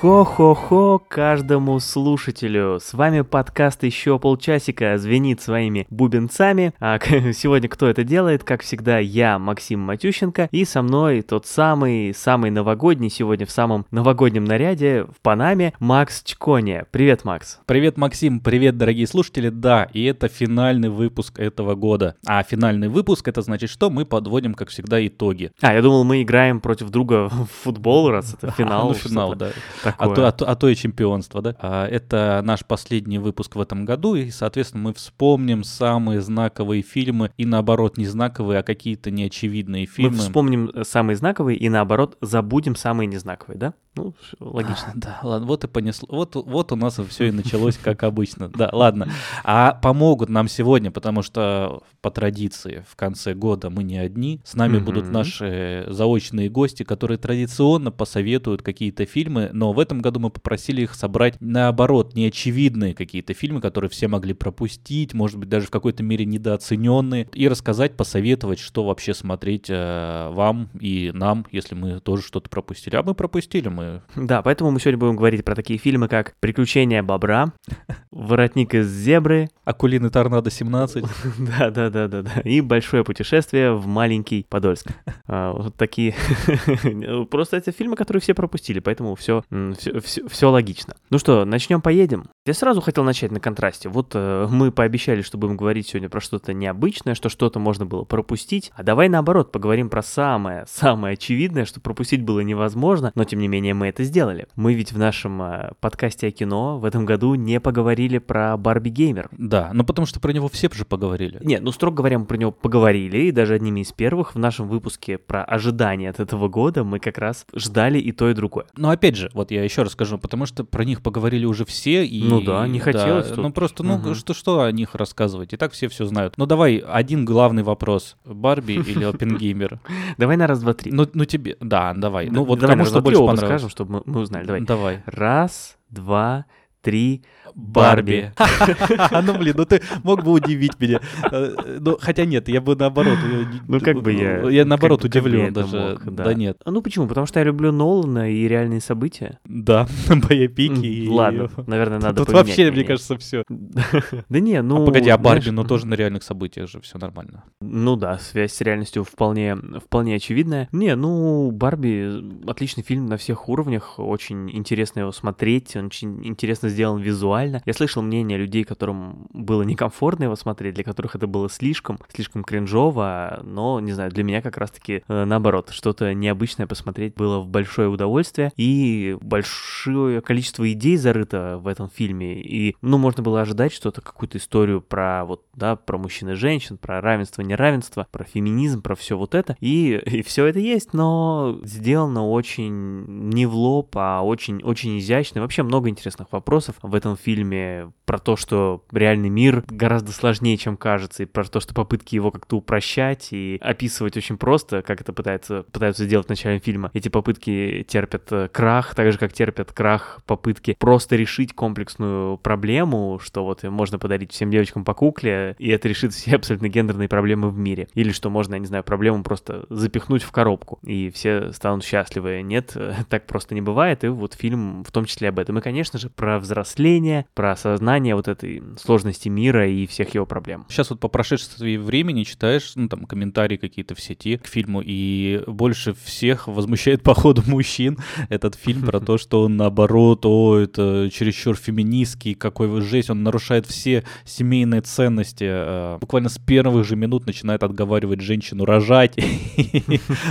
Хо-хо-хо каждому слушателю. С вами подкаст «Еще полчасика» звенит своими бубенцами. А сегодня кто это делает? Как всегда, я, Максим Матющенко, и со мной тот самый, самый новогодний, сегодня в самом новогоднем наряде, в Панаме, Макс Чконе. Привет, Макс. Привет, Максим, привет, дорогие слушатели. Да, и это финальный выпуск этого года. А финальный выпуск, это значит, что мы подводим, как всегда, итоги. А, я думал, мы играем против друга в футбол, раз это финал. А, ну, финал, да такое. А то, а, то, а то и чемпионство, да? А, это наш последний выпуск в этом году, и, соответственно, мы вспомним самые знаковые фильмы, и наоборот, не знаковые, а какие-то неочевидные фильмы. Мы вспомним э, самые знаковые, и наоборот, забудем самые незнаковые, да? Ну, логично. А, да, ладно, вот и понесло. Вот, вот у нас все и началось, как обычно. Да, ладно. А помогут нам сегодня, потому что по традиции в конце года мы не одни. С нами будут наши заочные гости, которые традиционно посоветуют какие-то фильмы, но в этом году мы попросили их собрать наоборот неочевидные какие-то фильмы, которые все могли пропустить, может быть даже в какой-то мере недооцененные, и рассказать, посоветовать, что вообще смотреть э, вам и нам, если мы тоже что-то пропустили. А мы пропустили, мы... Да, поэтому мы сегодня будем говорить про такие фильмы, как «Приключения бобра», «Воротник из зебры», «Акулины торнадо 17». Да-да-да-да-да. И «Большое путешествие в маленький Подольск». А, вот такие... Просто это фильмы, которые все пропустили, поэтому все все, все, все логично. Ну что, начнем, поедем. Я сразу хотел начать на контрасте. Вот э, мы пообещали, что будем говорить сегодня про что-то необычное, что что-то можно было пропустить. А давай наоборот поговорим про самое, самое очевидное, что пропустить было невозможно, но тем не менее мы это сделали. Мы ведь в нашем э, подкасте о кино в этом году не поговорили про Барби Геймер. Да, ну потому что про него все же поговорили. Нет, ну строго говоря, мы про него поговорили, и даже одними из первых в нашем выпуске про ожидания от этого года мы как раз ждали и то, и другое. Но опять же, вот я еще раз скажу, потому что про них поговорили уже все, и... Ну да, не хотелось да, тут. Ну просто, ну угу. что, что о них рассказывать, и так все все знают. Ну давай, один главный вопрос. Барби или Опенгеймер? Давай на раз, два, три. Ну, ну тебе, да, давай. Ну вот кому что больше понравилось. скажем, чтобы мы узнали. Давай. Давай. Раз, два, три. Барби. Ну, блин, ну ты мог бы удивить меня. Э, ну, хотя нет, я бы наоборот... Ну, как бы я... Я наоборот удивлен даже. Да нет. А Ну, почему? Потому что я люблю Нолана и реальные события. Да, боепики. Ладно, наверное, надо Тут вообще, мне кажется, все. Да не, ну... А погоди, а Барби, ну тоже на реальных событиях же все нормально. Ну да, связь с реальностью вполне, вполне очевидная. Не, ну, Барби отличный фильм на всех уровнях, очень интересно его смотреть, он очень интересно сделан визуально, реально. Я слышал мнение людей, которым было некомфортно его смотреть, для которых это было слишком, слишком кринжово, но, не знаю, для меня как раз-таки э, наоборот, что-то необычное посмотреть было в большое удовольствие, и большое количество идей зарыто в этом фильме, и, ну, можно было ожидать что-то, какую-то историю про вот, да, про мужчин и женщин, про равенство, неравенство, про феминизм, про все вот это, и, и все это есть, но сделано очень не в лоб, а очень, очень изящно, вообще много интересных вопросов в этом фильме, фильме про то, что реальный мир гораздо сложнее, чем кажется, и про то, что попытки его как-то упрощать и описывать очень просто, как это пытается, пытаются сделать в начале фильма. Эти попытки терпят э, крах, так же, как терпят крах попытки просто решить комплексную проблему, что вот можно подарить всем девочкам по кукле, и это решит все абсолютно гендерные проблемы в мире. Или что можно, я не знаю, проблему просто запихнуть в коробку, и все станут счастливы. Нет, так просто не бывает, и вот фильм в том числе об этом. И, конечно же, про взросление, про осознание вот этой сложности мира и всех его проблем. Сейчас вот по прошествии времени читаешь, ну, там, комментарии какие-то в сети к фильму, и больше всех возмущает, по ходу мужчин этот фильм про то, что он, наоборот, о, это чересчур феминистский, какой вы жесть, он нарушает все семейные ценности. Э, буквально с первых же минут начинает отговаривать женщину рожать.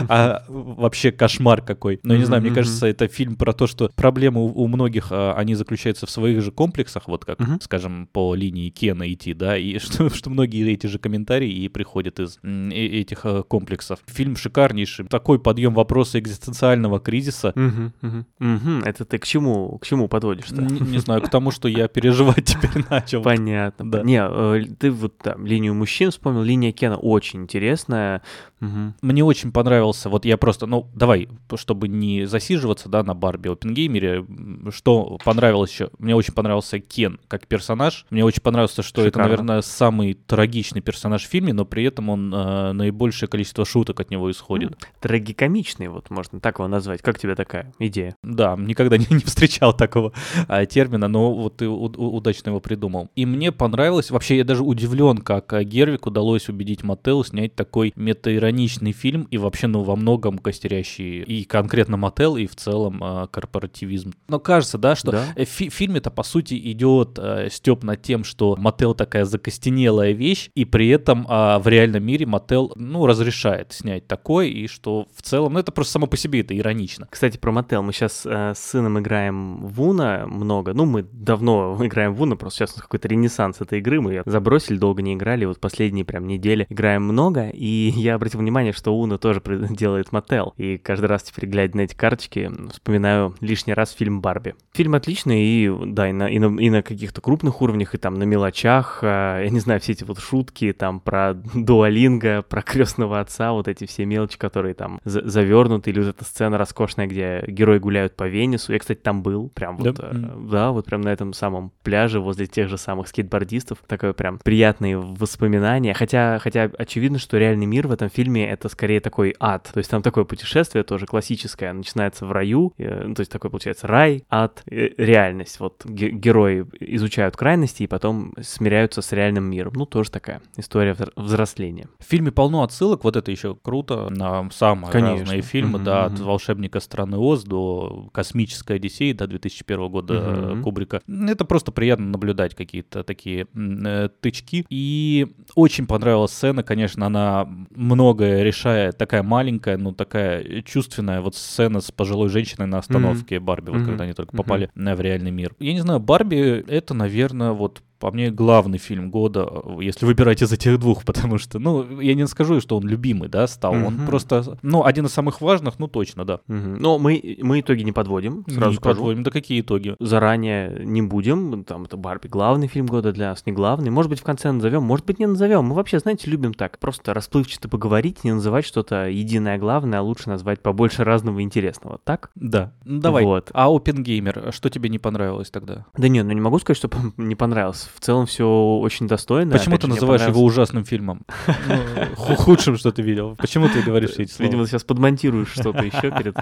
А вообще кошмар какой. Но я не знаю, мне кажется, это фильм про то, что проблемы у многих, а, они заключаются в своих же комплексах, комплексах, вот как, uh-huh. скажем, по линии Кена идти, да, и что, что многие эти же комментарии и приходят из э, этих э, комплексов. Фильм шикарнейший, такой подъем вопроса экзистенциального кризиса. Uh-huh, uh-huh. Uh-huh. Это ты к чему, к чему подводишь-то? Не, не знаю, к тому, что я переживать теперь начал. Понятно. Да. Не, э, ты вот там линию мужчин вспомнил, линия Кена очень интересная. Угу. Мне очень понравился, вот я просто, ну, давай, чтобы не засиживаться, да, на Барби Опенгеймере, что понравилось еще, Мне очень понравился Кен как персонаж. Мне очень понравился, что Шикарно. это, наверное, самый трагичный персонаж в фильме, но при этом он э, наибольшее количество шуток от него исходит. Трагикомичный, вот можно так его назвать. Как тебе такая идея? Да, никогда не, не встречал такого а, термина, но вот ты у, у, удачно его придумал. И мне понравилось, вообще я даже удивлен, как э, Гервик удалось убедить Мотел снять такой метаироничный фильм и вообще, ну, во многом костерящий и конкретно Мотел, и в целом э, корпоративизм. Но кажется, да, что да? Э, фи- фильме-то, по сути, идет э, степ над тем, что Мотел такая закостенелая вещь, и при этом э, в реальном мире Мотел, ну, разрешает снять такое, и что в целом, ну, это просто само по себе это иронично. Кстати, про Мотел. Мы сейчас э, с сыном играем в Уна много. Ну, мы давно играем в Уна, просто сейчас какой-то ренессанс этой игры. Мы ее забросили, долго не играли. Вот последние прям недели играем много, и я обратил внимание, что Уна тоже делает Мотел. И каждый раз теперь, глядя на эти карточки, вспоминаю лишний раз фильм «Барби». Фильм отличный, и да, и на, и на, и на каких-то крупных уровнях, и там на мелочах. А, я не знаю, все эти вот шутки там про дуалинга, про крестного отца, вот эти все мелочи, которые там завернуты, или вот эта сцена роскошная, где герои гуляют по Венесу. Я, кстати, там был, прям вот, да, э, да вот прям на этом самом пляже возле тех же самых скейтбордистов. Такое прям приятные воспоминания. Хотя, хотя очевидно, что реальный мир в этом фильме это скорее такой ад. То есть там такое путешествие тоже классическое, начинается в раю, э, ну, то есть такой получается рай, ад, э, реальность. Вот герои изучают крайности и потом смиряются с реальным миром. Ну, тоже такая история взросления. В фильме полно отсылок, вот это еще круто, на самые Конечно. разные фильмы, mm-hmm, да, от «Волшебника страны Оз» до «Космической Одиссеи» до 2001 года mm-hmm. Кубрика. Это просто приятно наблюдать какие-то такие э, тычки. И очень понравилась сцена, конечно, она многое решает, такая маленькая, но такая чувственная вот сцена с пожилой женщиной на остановке mm-hmm. Барби, вот mm-hmm. когда они только попали mm-hmm. в реальный мир. Я не знаю, Барби это, наверное, вот по мне, главный фильм года, если выбирать из этих двух, потому что, ну, я не скажу, что он любимый, да, стал. Mm-hmm. Он просто, ну, один из самых важных, ну, точно, да. Mm-hmm. Но мы, мы итоги не подводим, сразу не скажу. подводим, да какие итоги? Заранее не будем, там, это Барби главный фильм года для нас, не главный. Может быть, в конце назовем, может быть, не назовем. Мы вообще, знаете, любим так, просто расплывчато поговорить, не называть что-то единое главное, а лучше назвать побольше разного интересного, так? Да. Ну, давай. Вот. А Опенгеймер, что тебе не понравилось тогда? Да нет, ну не могу сказать, что не понравилось в целом все очень достойно. Почему Опять ты называешь его ужасным фильмом? Ну, худшим, что ты видел. Почему ты говоришь эти слова? Видимо, сейчас подмонтируешь что-то еще перед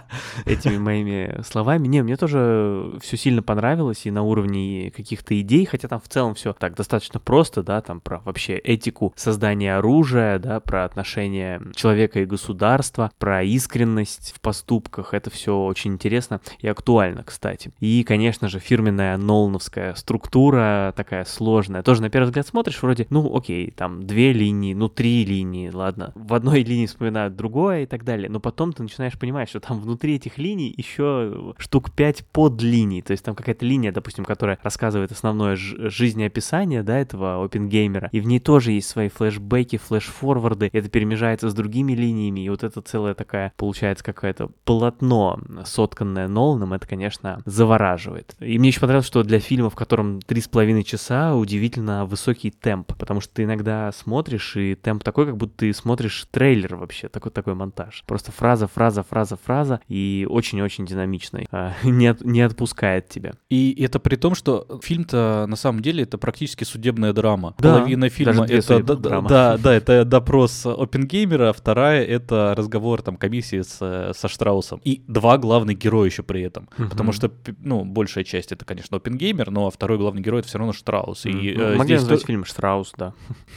этими моими словами. Не, мне тоже все сильно понравилось и на уровне каких-то идей, хотя там в целом все так достаточно просто, да, там про вообще этику создания оружия, да, про отношения человека и государства, про искренность в поступках. Это все очень интересно и актуально, кстати. И, конечно же, фирменная Нолановская структура, такая сложная. Тоже на первый взгляд смотришь, вроде, ну окей, там две линии, ну три линии, ладно. В одной линии вспоминают другое и так далее. Но потом ты начинаешь понимать, что там внутри этих линий еще штук пять под линий. То есть там какая-то линия, допустим, которая рассказывает основное жизнеописание, да, этого опенгеймера. И в ней тоже есть свои флешбеки, флешфорварды. Это перемежается с другими линиями. И вот это целая такая, получается, какое-то полотно, сотканное Ноланом, это, конечно, завораживает. И мне еще понравилось, что для фильма, в котором три с половиной часа, удивительно удивительно высокий темп, потому что ты иногда смотришь, и темп такой, как будто ты смотришь трейлер вообще, такой такой монтаж. Просто фраза, фраза, фраза, фраза, и очень-очень динамичный, а, не, от, не отпускает тебя. И это при том, что фильм-то на самом деле это практически судебная драма. Да, Половина фильма это да, драма. да, да, это допрос Опенгеймера, вторая это разговор там комиссии с, со Штраусом. И два главных героя еще при этом. Угу. Потому что, ну, большая часть это, конечно, Опенгеймер, но второй главный герой это все равно Штраус. И э, Могли назвать то... фильм «Штраус», да.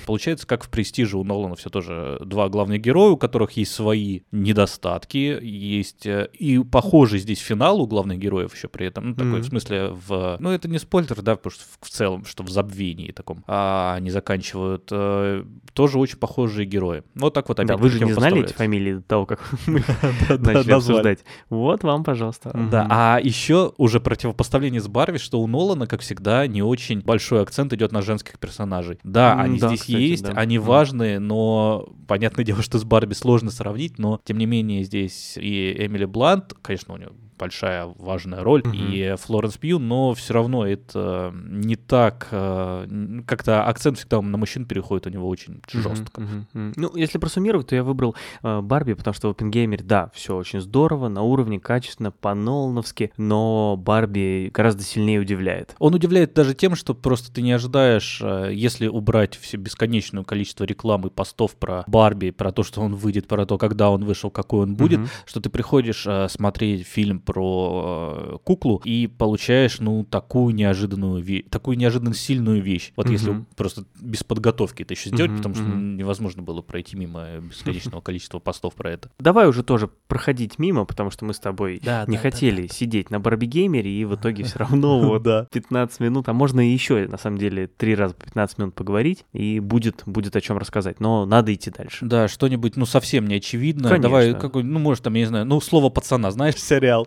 Получается, как в «Престиже» у Нолана все тоже два главных героя, у которых есть свои недостатки, есть э, и похожий здесь финал у главных героев еще при этом, ну, такой, mm-hmm. в смысле, в... Ну, это не спойлер, да, потому что в целом, что в забвении таком а, они заканчивают. Э, тоже очень похожие герои. Вот так вот опять. Да, вы же не знали эти фамилии до того, как мы начали обсуждать. Вот вам, пожалуйста. Да, а еще уже противопоставление с Барви, что у Нолана, как всегда, не очень большой акцент идет на женских персонажей. Да, mm, они да, здесь кстати, есть, да. они mm. важные, но понятное дело, что с Барби сложно сравнить, но тем не менее здесь и Эмили Блант, конечно, у нее большая важная роль, mm-hmm. и Флоренс Пью, но все равно это не так, э, как-то акцент всегда на мужчин переходит у него очень mm-hmm. жестко. Mm-hmm. Ну, если просуммировать, то я выбрал э, Барби, потому что в Оппенгеймере, да, все очень здорово, на уровне, качественно, по-нолновски, но Барби гораздо сильнее удивляет. Он удивляет даже тем, что просто ты не ожидаешь, э, если убрать все бесконечное количество рекламы, постов про Барби, про то, что он выйдет, про то, когда он вышел, какой он будет, mm-hmm. что ты приходишь э, смотреть фильм про э, куклу и получаешь, ну, такую неожиданную, ве- такую неожиданно сильную вещь. Вот mm-hmm. если просто без подготовки это еще сделать, mm-hmm. потому что mm-hmm. невозможно было пройти мимо бесконечного количества постов про это. Давай уже тоже проходить мимо, потому что мы с тобой да, не да, хотели да, да. сидеть на Барби Геймере, и в итоге все равно вот 15 минут, а можно и еще, на самом деле, три раза по 15 минут поговорить, и будет, будет о чем рассказать. Но надо идти дальше. Да, что-нибудь, ну, совсем не очевидно. Конечно. Давай, какой, ну, может, там, я не знаю, ну, слово пацана, знаешь, сериал.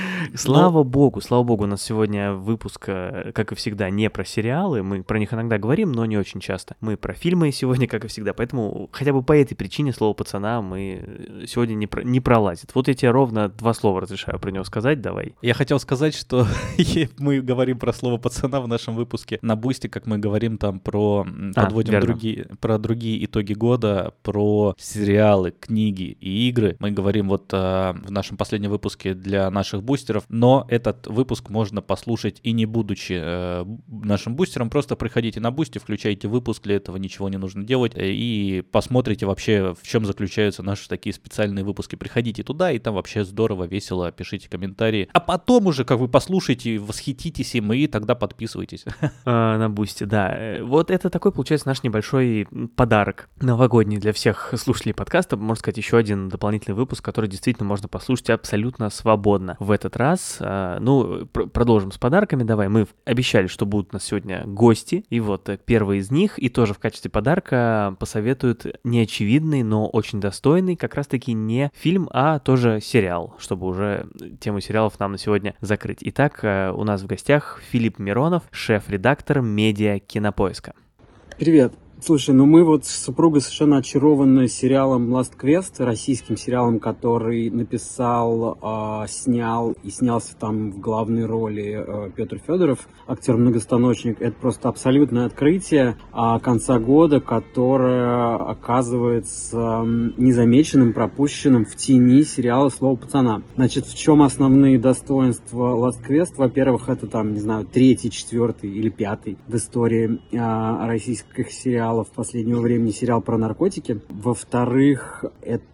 Слава богу, слава богу, у нас сегодня выпуск, э, как и всегда, не про сериалы. Мы про них иногда говорим, но не очень часто. Мы про фильмы сегодня, как и всегда. Поэтому хотя бы по этой причине слово пацана мы э, сегодня не, про, не пролазит. Вот я тебе ровно два слова разрешаю про него сказать, давай. Я хотел сказать, что мы говорим про слово пацана в нашем выпуске на Boosty, как мы говорим там про а, подводим а, другие, про другие итоги года, про сериалы, книги и игры. Мы говорим вот а, в нашем последнем выпуске для наших бустеров, но этот выпуск можно послушать и не будучи э, нашим бустером, просто приходите на Boosty, включайте выпуск, для этого ничего не нужно делать, э, и посмотрите вообще, в чем заключаются наши такие специальные выпуски. Приходите туда, и там вообще здорово, весело, пишите комментарии. А потом уже, как вы послушаете, восхититесь им, и тогда подписывайтесь. А, на бусте, да. Э, вот это такой, получается, наш небольшой подарок новогодний для всех слушателей подкаста. Можно сказать, еще один дополнительный выпуск, который действительно можно послушать абсолютно свободно. В этот раз, а, ну, пр- продолжим с подарками. Давай, мы обещали, что будут у нас сегодня гости, и вот э, первый из них, и тоже в качестве подарка посоветуют неочевидный, но очень достойный, как раз-таки не фильм, а тоже сериал, чтобы уже тему сериалов нам на сегодня закрыть. Итак, э, у нас в гостях Филипп Миронов, шеф-редактор медиа Кинопоиска. Привет. Слушай, ну мы вот с супругой совершенно очарованы сериалом Last Quest, российским сериалом, который написал, э, снял и снялся там в главной роли э, Петр Федоров, актер-многостаночник. Это просто абсолютное открытие э, конца года, которое оказывается незамеченным, пропущенным в тени сериала «Слово пацана». Значит, в чем основные достоинства Last Quest? Во-первых, это там, не знаю, третий, четвертый или пятый в истории э, российских сериалов сериалов последнего времени сериал про наркотики. Во-вторых, это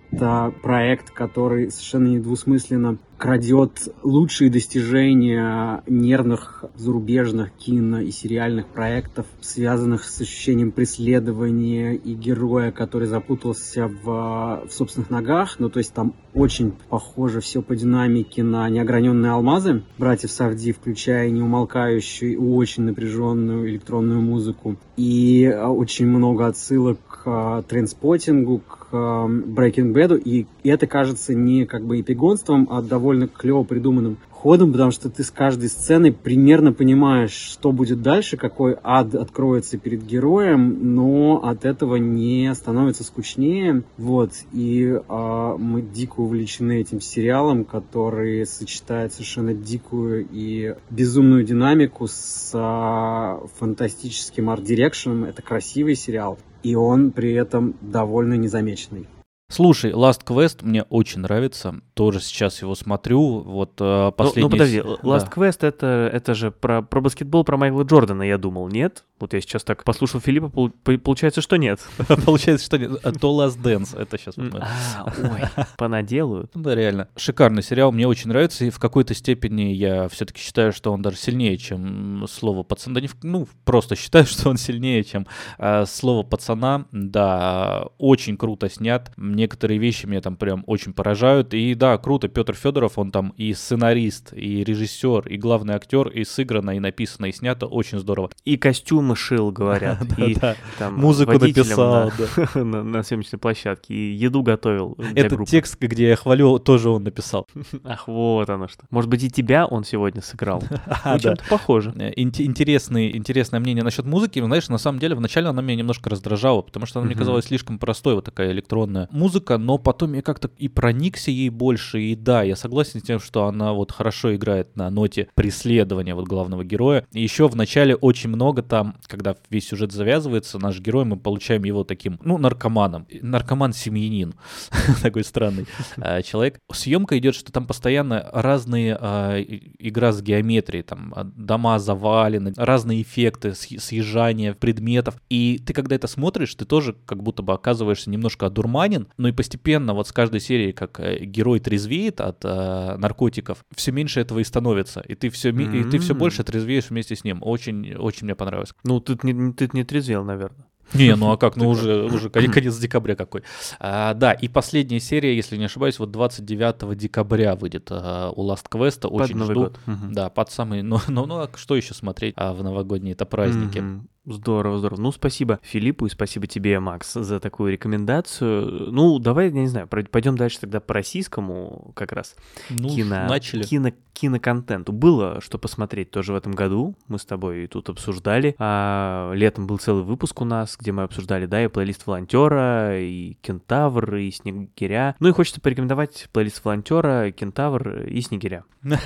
проект, который совершенно недвусмысленно крадет лучшие достижения нервных зарубежных кино и сериальных проектов, связанных с ощущением преследования и героя, который запутался в, в собственных ногах. Ну, то есть там очень похоже все по динамике на неограненные алмазы братьев Савди, включая неумолкающую очень напряженную электронную музыку. И а, очень много отсылок к а, трендспотингу, к а, Breaking Bad, и это кажется не как бы эпигонством, а довольно клево придуманным ходом, потому что ты с каждой сценой примерно понимаешь, что будет дальше, какой ад откроется перед героем, но от этого не становится скучнее. Вот, и а, мы дико увлечены этим сериалом, который сочетает совершенно дикую и безумную динамику с а, фантастическим арт-дирекшеном. Это красивый сериал, и он при этом довольно незамеченный. Слушай, Last Quest мне очень нравится. Тоже сейчас его смотрю. Вот последний... Ну, ну подожди, Last да. Quest это, это же про, про баскетбол, про Майкла Джордана, я думал, нет? Вот я сейчас так послушал Филиппа, получается, что нет. Получается, что нет. А то Last Dance, это сейчас. А, ой, понаделают. Да, реально. Шикарный сериал, мне очень нравится, и в какой-то степени я все-таки считаю, что он даже сильнее, чем слово пацан. Да не, ну, просто считаю, что он сильнее, чем а, слово пацана. Да, очень круто снят. Некоторые вещи меня там прям очень поражают. И да, круто, Петр Федоров, он там и сценарист, и режиссер, и главный актер, и сыграно, и написано, и снято очень здорово. И костюм костюмы шил, говорят. И там Музыку написал, на- съемочной площадке. И еду готовил Этот текст, где я хвалю, тоже он написал. Ах, вот оно что. Может быть, и тебя он сегодня сыграл. А, чем-то похоже. Э, интересное мнение насчет музыки. Ну, Знаешь, на самом деле, вначале она меня немножко раздражала, потому что она мне казалась слишком простой, вот такая электронная музыка, но потом я как-то и проникся ей больше, и да, я согласен с тем, что она вот хорошо играет на ноте преследования вот главного героя. И еще в начале очень много там, когда весь сюжет завязывается, наш герой, мы получаем его таким, ну, наркоманом. Наркоман-семьянин. Такой странный э, человек. Съемка идет, что там постоянно разные и- игра с геометрией, там э, дома завалены, разные эффекты, съ- съезжания предметов. И ты, когда это смотришь, ты тоже как будто бы оказываешься немножко одурманен, но и постепенно вот с каждой серии, как э, герой трезвеет от э, наркотиков, все меньше этого и становится. И ты все, и ты все больше трезвеешь вместе с ним. Очень, очень мне понравилось. Ну, ты ты не трезвел, наверное. Не, ну а как, ну уже, уже кон- конец декабря какой. А, да, и последняя серия, если не ошибаюсь, вот 29 декабря выйдет а, у Last Quest. Под Очень Новый жду. год. Да, под самый, ну, ну, а что еще смотреть а, в новогодние это праздники? Мгм. Здорово, здорово. Ну, спасибо Филиппу и спасибо тебе, Макс, за такую рекомендацию. Ну, давай, я не знаю, пойдем дальше тогда по российскому как раз Ну, кино, начали. кино, киноконтенту. Было что посмотреть тоже в этом году. Мы с тобой тут обсуждали. А, летом был целый выпуск у нас, где мы обсуждали, да, и плейлист волонтера, и кентавр, и снегиря. Ну и хочется порекомендовать плейлист волонтера, кентавр и снегиря.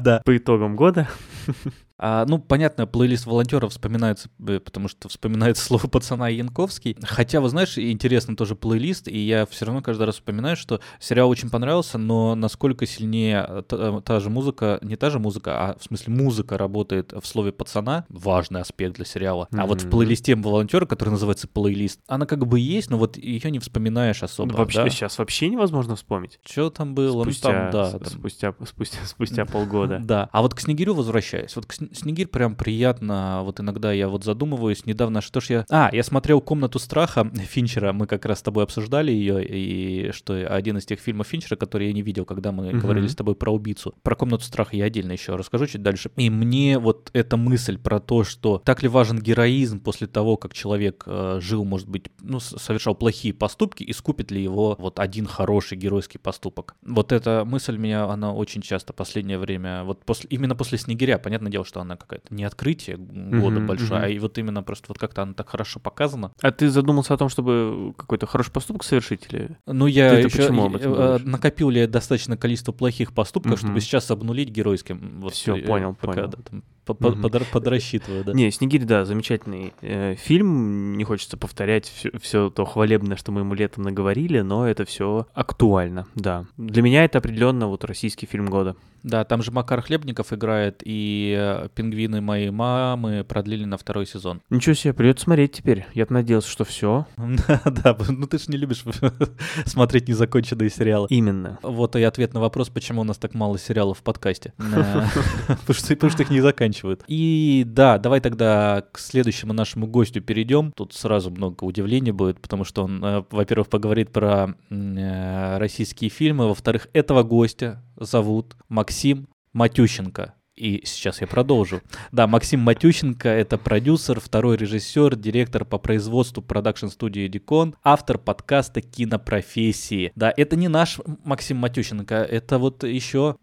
Да. По итогам года. А, ну, понятно, плейлист волонтеров вспоминается, э, потому что вспоминается слово пацана Янковский. Хотя, вы знаешь, интересный тоже плейлист, и я все равно каждый раз вспоминаю, что сериал очень понравился, но насколько сильнее э, та, э, та же музыка, не та же музыка, а в смысле музыка работает в слове пацана, важный аспект для сериала. А вот в плейлисте волонтера, который называется плейлист, она как бы есть, но вот ее не вспоминаешь особо. Вообще, сейчас вообще невозможно вспомнить. Что там было? Ну, Спустя, там, да, там- спустя, спустя, спустя полгода. Да. А вот к Снегирю возвращаясь. Вот к Снегирь прям приятно. Вот иногда я вот задумываюсь. Недавно что ж я... А, я смотрел «Комнату страха» Финчера. Мы как раз с тобой обсуждали ее. И что один из тех фильмов Финчера, который я не видел, когда мы Мгм. говорили с тобой про убийцу. Про «Комнату страха» я отдельно еще расскажу чуть дальше. И мне вот эта мысль про то, что так ли важен героизм после того, как человек э, жил, может быть, ну, совершал плохие поступки, и скупит ли его вот один хороший геройский поступок. Вот эта мысль меня, она очень часто последнее время, вот после, именно после Снегиря, понятное дело, что она какая-то не открытие года Мгм, большое, мгм. а и вот именно просто вот как-то она так хорошо показана. А ты задумался о том, чтобы какой-то хороший поступок совершить или... Ну, я Ты-то еще почему об этом э, накопил ли я достаточно количество плохих поступков, чтобы Мгм. сейчас обнулить геройским. Вот, Всё, э, понял, пока, понял. да, там, подрасчитываю, да. Не, Снегирь, да, замечательный э, фильм. Не хочется повторять все, то хвалебное, что мы ему летом наговорили, но это все актуально, да. Для меня это определенно вот российский фильм года. Да, там же Макар Хлебников играет, и э, «Пингвины моей мамы» продлили на второй сезон. Ничего себе, придется смотреть теперь. Я надеялся, что все. Да, ну ты же не любишь смотреть незаконченные сериалы. Именно. Вот и ответ на вопрос, почему у нас так мало сериалов в подкасте. Э, Потому что потому что их не заканчивают. И да, давай тогда к следующему нашему гостю перейдем. Тут сразу много удивлений будет, потому что он, э, во-первых, поговорит про э, российские фильмы, во-вторых, этого гостя зовут Максим Матющенко. И сейчас я продолжу. Да, Максим Матющенко — это продюсер, второй режиссер, директор по производству продакшн-студии Дикон, автор подкаста «Кинопрофессии». Да, это не наш Максим Матющенко, это вот еще...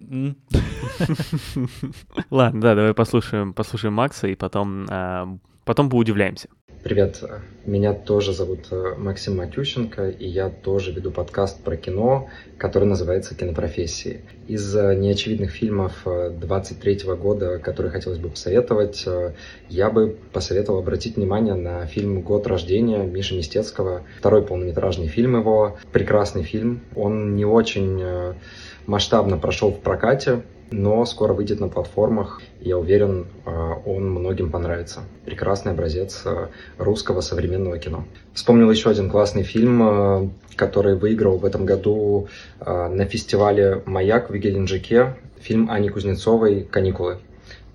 Ладно, да, давай послушаем, послушаем Макса и потом, а, потом поудивляемся. Привет, меня тоже зовут э, Максим Матющенко, и я тоже веду подкаст про кино, который называется «Кинопрофессии». Из э, неочевидных фильмов 23 года, которые хотелось бы посоветовать, э, я бы посоветовал обратить внимание на фильм «Год рождения» Миши Нестецкого. Второй полнометражный фильм его. Прекрасный фильм. Он не очень э, масштабно прошел в прокате, но скоро выйдет на платформах. Я уверен, э, он многим понравится. Прекрасный образец э, русского современного кино. Вспомнил еще один классный фильм, э, который выиграл в этом году на фестивале «Маяк» в Геленджике. Фильм Ани Кузнецовой «Каникулы».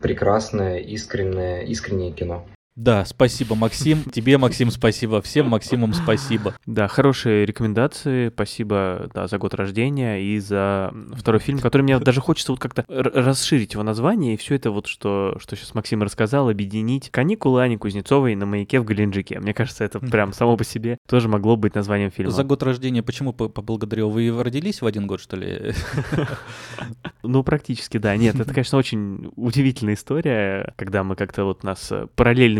Прекрасное, искреннее, искреннее кино. Да, спасибо, Максим. Тебе, Максим, спасибо. Всем Максимам спасибо. Да, хорошие рекомендации. Спасибо да, за год рождения и за второй фильм, который мне даже хочется вот как-то расширить его название и все это вот, что, что сейчас Максим рассказал, объединить. «Каникулы Ани Кузнецовой на маяке в Геленджике». Мне кажется, это прям само по себе тоже могло быть названием фильма. За год рождения почему поблагодарил? Вы родились в один год, что ли? Ну, практически, да. Нет, это, конечно, очень удивительная история, когда мы как-то вот нас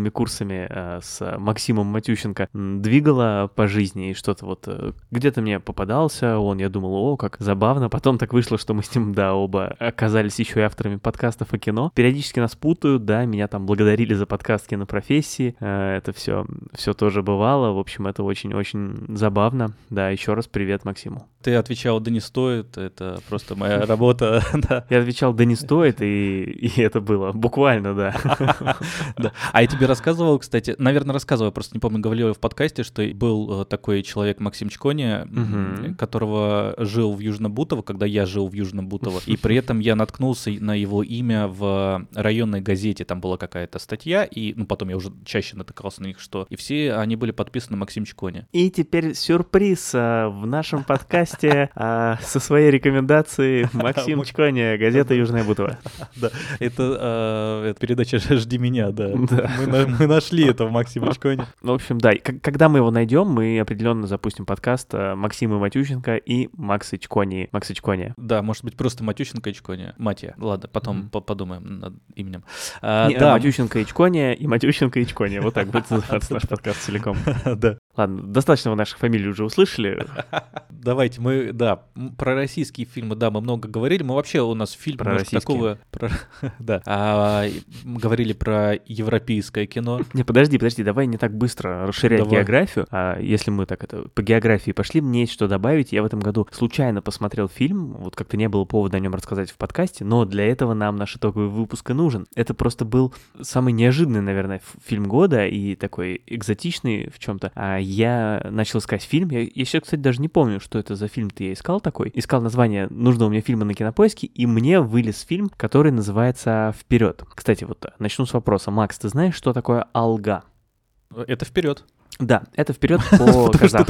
параллельными курсами э, с Максимом Матющенко двигала по жизни и что-то вот э, где-то мне попадался он, я думал, о, как забавно. Потом так вышло, что мы с ним, да, оба оказались еще и авторами подкастов о кино. Периодически нас путают, да, меня там благодарили за подкаст кинопрофессии. Э, это все, все тоже бывало. В общем, это очень-очень забавно. Да, еще раз привет Максиму. Ты отвечал, да не стоит, это просто моя работа. Я отвечал, да не стоит, и, это было буквально, да. да. А я тебе рассказывал, кстати, наверное, рассказывал, просто не помню, говорил в подкасте, что был э, такой человек Максим Чкони, угу. которого жил в Южно-Бутово, когда я жил в Южно-Бутово, и при этом я наткнулся на его имя в районной газете, там была какая-то статья, и, ну, потом я уже чаще натыкался на них, что, и все они были подписаны Максим Чкони. И теперь сюрприз а, в нашем подкасте а, со своей рекомендацией Максим Чкони, газета Южная Бутово. Да, это, это передача «Жди меня», да. Мы, мы нашли это в Максиме Чконе. В общем, да, когда мы его найдем, мы определенно запустим подкаст Максима Матющенко и Макса Чкони. Макса Чкони. Да, может быть, просто Матющенко и Чкони. Матья. Ладно, потом подумаем над именем. А, да. Матющенко и Чкони, и Матющенко и Чкони. Вот так будет называться наш подкаст целиком. Да. Ладно, достаточно вы наших фамилий уже услышали. Давайте мы, да, про российские фильмы, да, мы много говорили. Мы вообще у нас фильм про такого... Про, да, а, говорили про европейское кино. Не, подожди, подожди, давай не так быстро расширять давай. географию. А если мы так это по географии пошли, мне есть что добавить. Я в этом году случайно посмотрел фильм, вот как-то не было повода о нем рассказать в подкасте, но для этого нам наш итоговый выпуск и нужен. Это просто был самый неожиданный, наверное, фильм года и такой экзотичный в чем-то. А я начал искать фильм. Я, я сейчас, кстати, даже не помню, что это за фильм-то я искал такой. Искал название нужного мне фильма на кинопоиске, и мне вылез фильм, который называется «Вперед». Кстати, вот начну с вопроса. Макс, ты знаешь, что такое алга? Это вперед. Да, это вперед по Потому что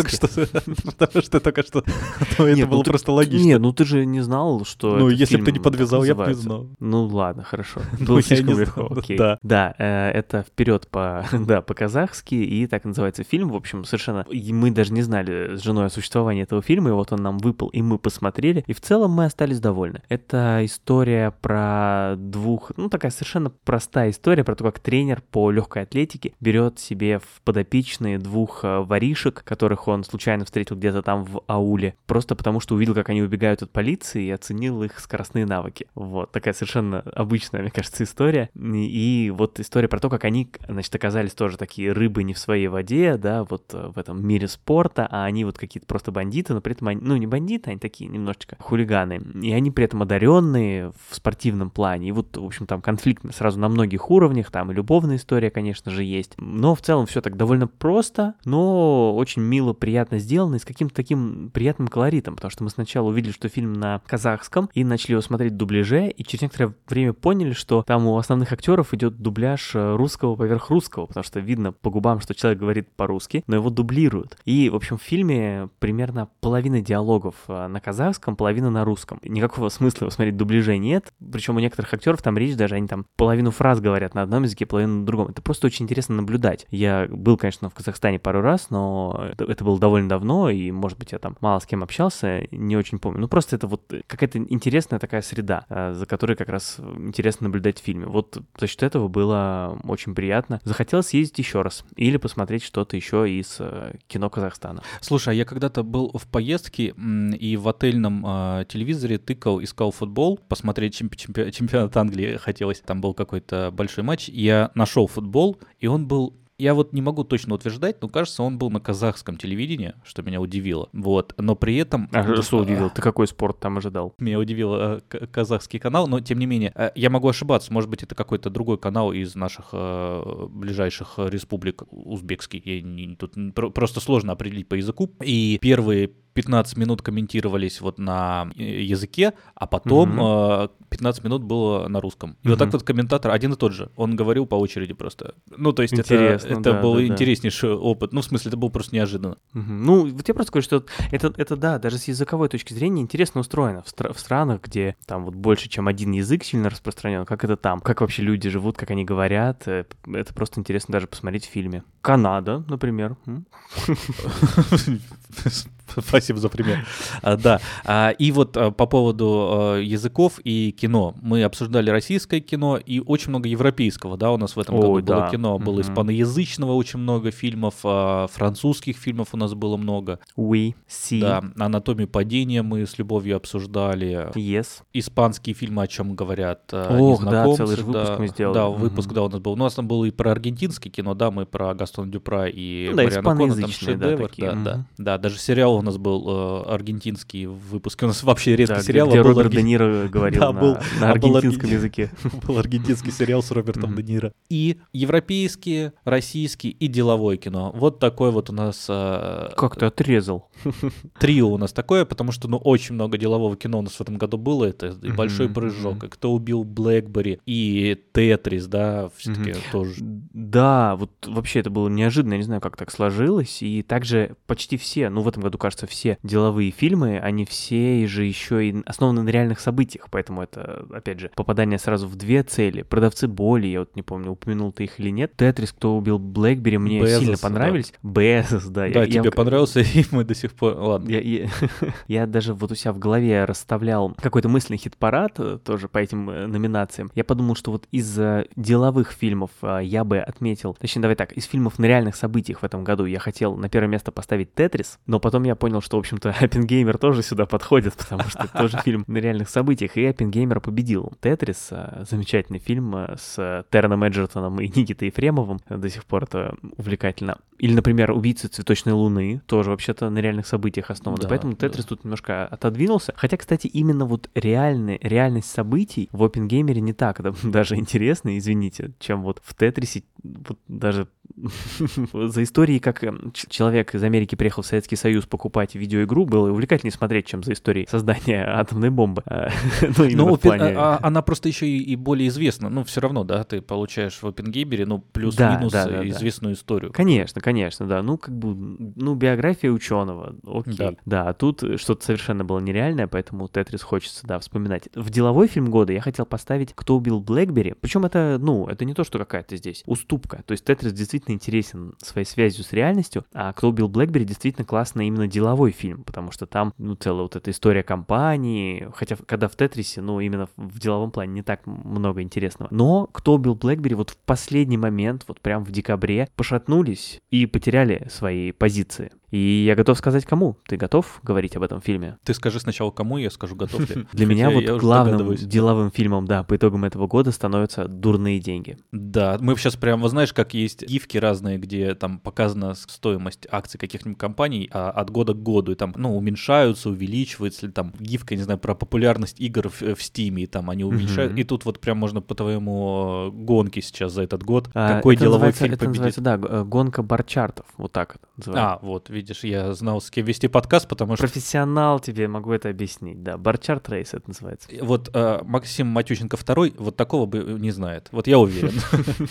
только что, это было ну просто логично. Нет, ну ты же не знал, что Ну, если бы ты не подвязал, я бы не знал. Ну ладно, хорошо. Было слишком легко, окей. Да, да э, это вперед по, да, по-казахски, и так называется фильм. В общем, совершенно мы даже не знали с женой о существовании этого фильма, и вот он нам выпал, и мы посмотрели, и в целом мы остались довольны. Это история про двух, ну такая совершенно простая история про то, как тренер по легкой атлетике берет себе в подопечные двух э, воришек, которых он случайно встретил где-то там в ауле, просто потому что увидел, как они убегают от полиции и оценил их скоростные навыки. Вот, такая совершенно обычная, мне кажется, история. И вот история про то, как они, значит, оказались тоже такие рыбы не в своей воде, да, вот э, в этом мире спорта, а они вот какие-то просто бандиты, но при этом они, ну, не бандиты, они такие немножечко хулиганы. И они при этом одаренные в спортивном плане. И вот, в общем, там конфликт сразу на многих уровнях, там и любовная история, конечно же, есть. Но в целом все так довольно просто, просто, но очень мило, приятно сделано и с каким-то таким приятным колоритом, потому что мы сначала увидели, что фильм на казахском, и начали его смотреть в дубляже, и через некоторое время поняли, что там у основных актеров идет дубляж э, русского поверх русского, потому что видно по губам, что человек говорит по-русски, но его дублируют. И, в общем, в фильме примерно половина диалогов э, на казахском, половина на русском. Никакого смысла его смотреть дубляже нет, причем у некоторых актеров там речь даже, они там половину фраз говорят на одном языке, половину на другом. Это просто очень интересно наблюдать. Я был, конечно, в Казахстане Казахстане пару раз, но это, это было довольно давно, и, может быть, я там мало с кем общался, не очень помню. Ну, просто это вот какая-то интересная такая среда, э, за которой как раз интересно наблюдать в фильме. Вот за счет этого было очень приятно. Захотелось съездить еще раз или посмотреть что-то еще из э, кино Казахстана. Слушай, а я когда-то был в поездке и в отельном э, телевизоре тыкал, искал футбол, посмотреть чемпи- чемпи- чемпионат Англии хотелось. Там был какой-то большой матч. Я нашел футбол, и он был я вот не могу точно утверждать, но кажется, он был на казахском телевидении, что меня удивило. Вот, но при этом... А что удивил? Ты какой спорт там ожидал? Меня удивил э, казахский канал, но тем не менее, э, я могу ошибаться, может быть, это какой-то другой канал из наших э, ближайших республик, узбекский, я не, тут просто сложно определить по языку. И первые 15 минут комментировались вот на э, языке, а потом э, 15 минут было на русском. И Мгм. вот так вот комментатор один и тот же. Он говорил по очереди просто. Ну, то есть это, Интересно, это да, был да, да. интереснейший опыт. Ну, в смысле, это было просто неожиданно. Мгм. Ну, вот я просто говорю, что это, это да, даже с языковой точки зрения интересно устроено. В, стра- в странах, где там вот больше, чем один язык сильно распространен, как это там, как вообще люди живут, как они говорят, э, это просто интересно даже посмотреть в фильме. Канада, например. Спасибо за пример. А, да. А, и вот а, по поводу а, языков и кино. Мы обсуждали российское кино и очень много европейского, да, у нас в этом году было да. кино. Было испаноязычного очень много фильмов, а, французских фильмов у нас было много. We see. Да, «Анатомию падения» мы с любовью обсуждали. Yes. Испанские фильмы, о чем говорят а, Ох, да, целый же выпуск да. мы сделали. Да, выпуск, Мгм. да, у нас был. У нас там было и про аргентинское кино, да, мы про Гастона Дюпра и Ну да, Мариану Коннор, там испаноязычные, да, такие, да, да, даже сериал у нас был э, аргентинский в выпуске. У нас вообще редко Да, сериал, где а был Роберт арген- Де Ниро говорил Да, на, был- на а аргентинском арген- языке. был аргентинский сериал с Робертом. Де Ниро. И европейские, российские и деловое кино. Вот такой вот у нас э, Как ты отрезал? трио у нас такое, потому что, ну, очень много делового кино у нас в этом году было. Это и «Большой прыжок», и «Кто убил Блэкбери», и «Тетрис», да, все-таки тоже. Да, вот вообще это было неожиданно, я не знаю, как так сложилось. И также почти все, ну в этом году, кажется, все деловые фильмы, они все же еще и основаны на реальных событиях, поэтому это, опять же, попадание сразу в две цели. Продавцы боли, я вот не помню, упомянул ты их или нет. Тетрис, кто убил Блэкбери, мне Безос, сильно да. понравились. Безос, да. я- Да, я тебе вот- понравился, и мы до сих пор... Ладно. Я, я- я даже вот у себя в голове расставлял какой-то мысленный хит-парад э, тоже по этим э, номинациям. Я подумал, что вот из э, деловых фильмов я бы отметил, точнее, давай так, из фильмов на реальных событиях в этом году я хотел на первое место поставить «Тетрис», но потом я понял, что, в общем-то, «Оппенгеймер» тоже сюда подходит, потому что это тоже фильм на реальных событиях, и «Оппенгеймер» победил. «Тетрис» э, — замечательный фильм э, с Терреном Эджертоном и Никитой Ефремовым, до сих пор это увлекательно. Или, например, «Убийцы цветочной луны», тоже вообще-то на реальных событиях основаны, Да, поэтому да. «Тетрис» тут немножко отодвинулся. Хотя, кстати, именно вот реальный, реальность событий в Опенгеймере не так да, даже интересно, извините, чем вот в Тетрисе, вот даже за историей, как эм, человек из Америки приехал в Советский Союз покупать видеоигру, было увлекательнее смотреть, чем за историей создания атомной бомбы. Ну, Ну, плане... а- а- она просто еще и, и более известна. Ну, все равно, да, ты получаешь в Опенгеймере, ну, плюс-минус Да, да, да, да. известную историю. Конечно, конечно, да. Ну, как бы, ну, биография ученого, окей. Да. Да, а тут что-то совершенно было нереальное, поэтому Тетрис хочется, да, вспоминать. В деловой фильм года я хотел поставить «Кто убил Блэкбери?». Причем это, ну, это не то, что какая-то здесь уступка. То есть Тетрис действительно интересен своей связью с реальностью, а «Кто убил Блэкбери?» действительно классный именно деловой фильм, потому что там, ну, целая вот эта история компании, хотя когда в Тетрисе, ну, именно в деловом плане не так много интересного. Но «Кто убил Блэкбери?» вот в последний момент, вот прям в декабре, пошатнулись и потеряли свои позиции. И я готов сказать кому. Ты готов говорить об этом фильме? Ты скажи сначала, кому я скажу, готов ли. Для меня вот главным деловым фильмом, да, по итогам этого года становятся «Дурные деньги». Да, мы сейчас прям, знаешь, как есть гифки разные, где там показана стоимость акций каких-нибудь компаний а, от года к году, и там, ну, уменьшаются, увеличиваются, или там гифка, не знаю, про популярность игр в, Steam, и там они уменьшают, и тут вот прям можно по твоему э, гонке сейчас за этот год, А, какой деловой фильм победит. да, э, гонка барчартов, вот так это называется. А, вот, видишь, я знал, с кем вести подкаст, потому что Профессионал тебе могу это объяснить, да. Барчарт рейс это называется. вот э, Максим Матющенко второй вот такого бы не знает. Вот я уверен.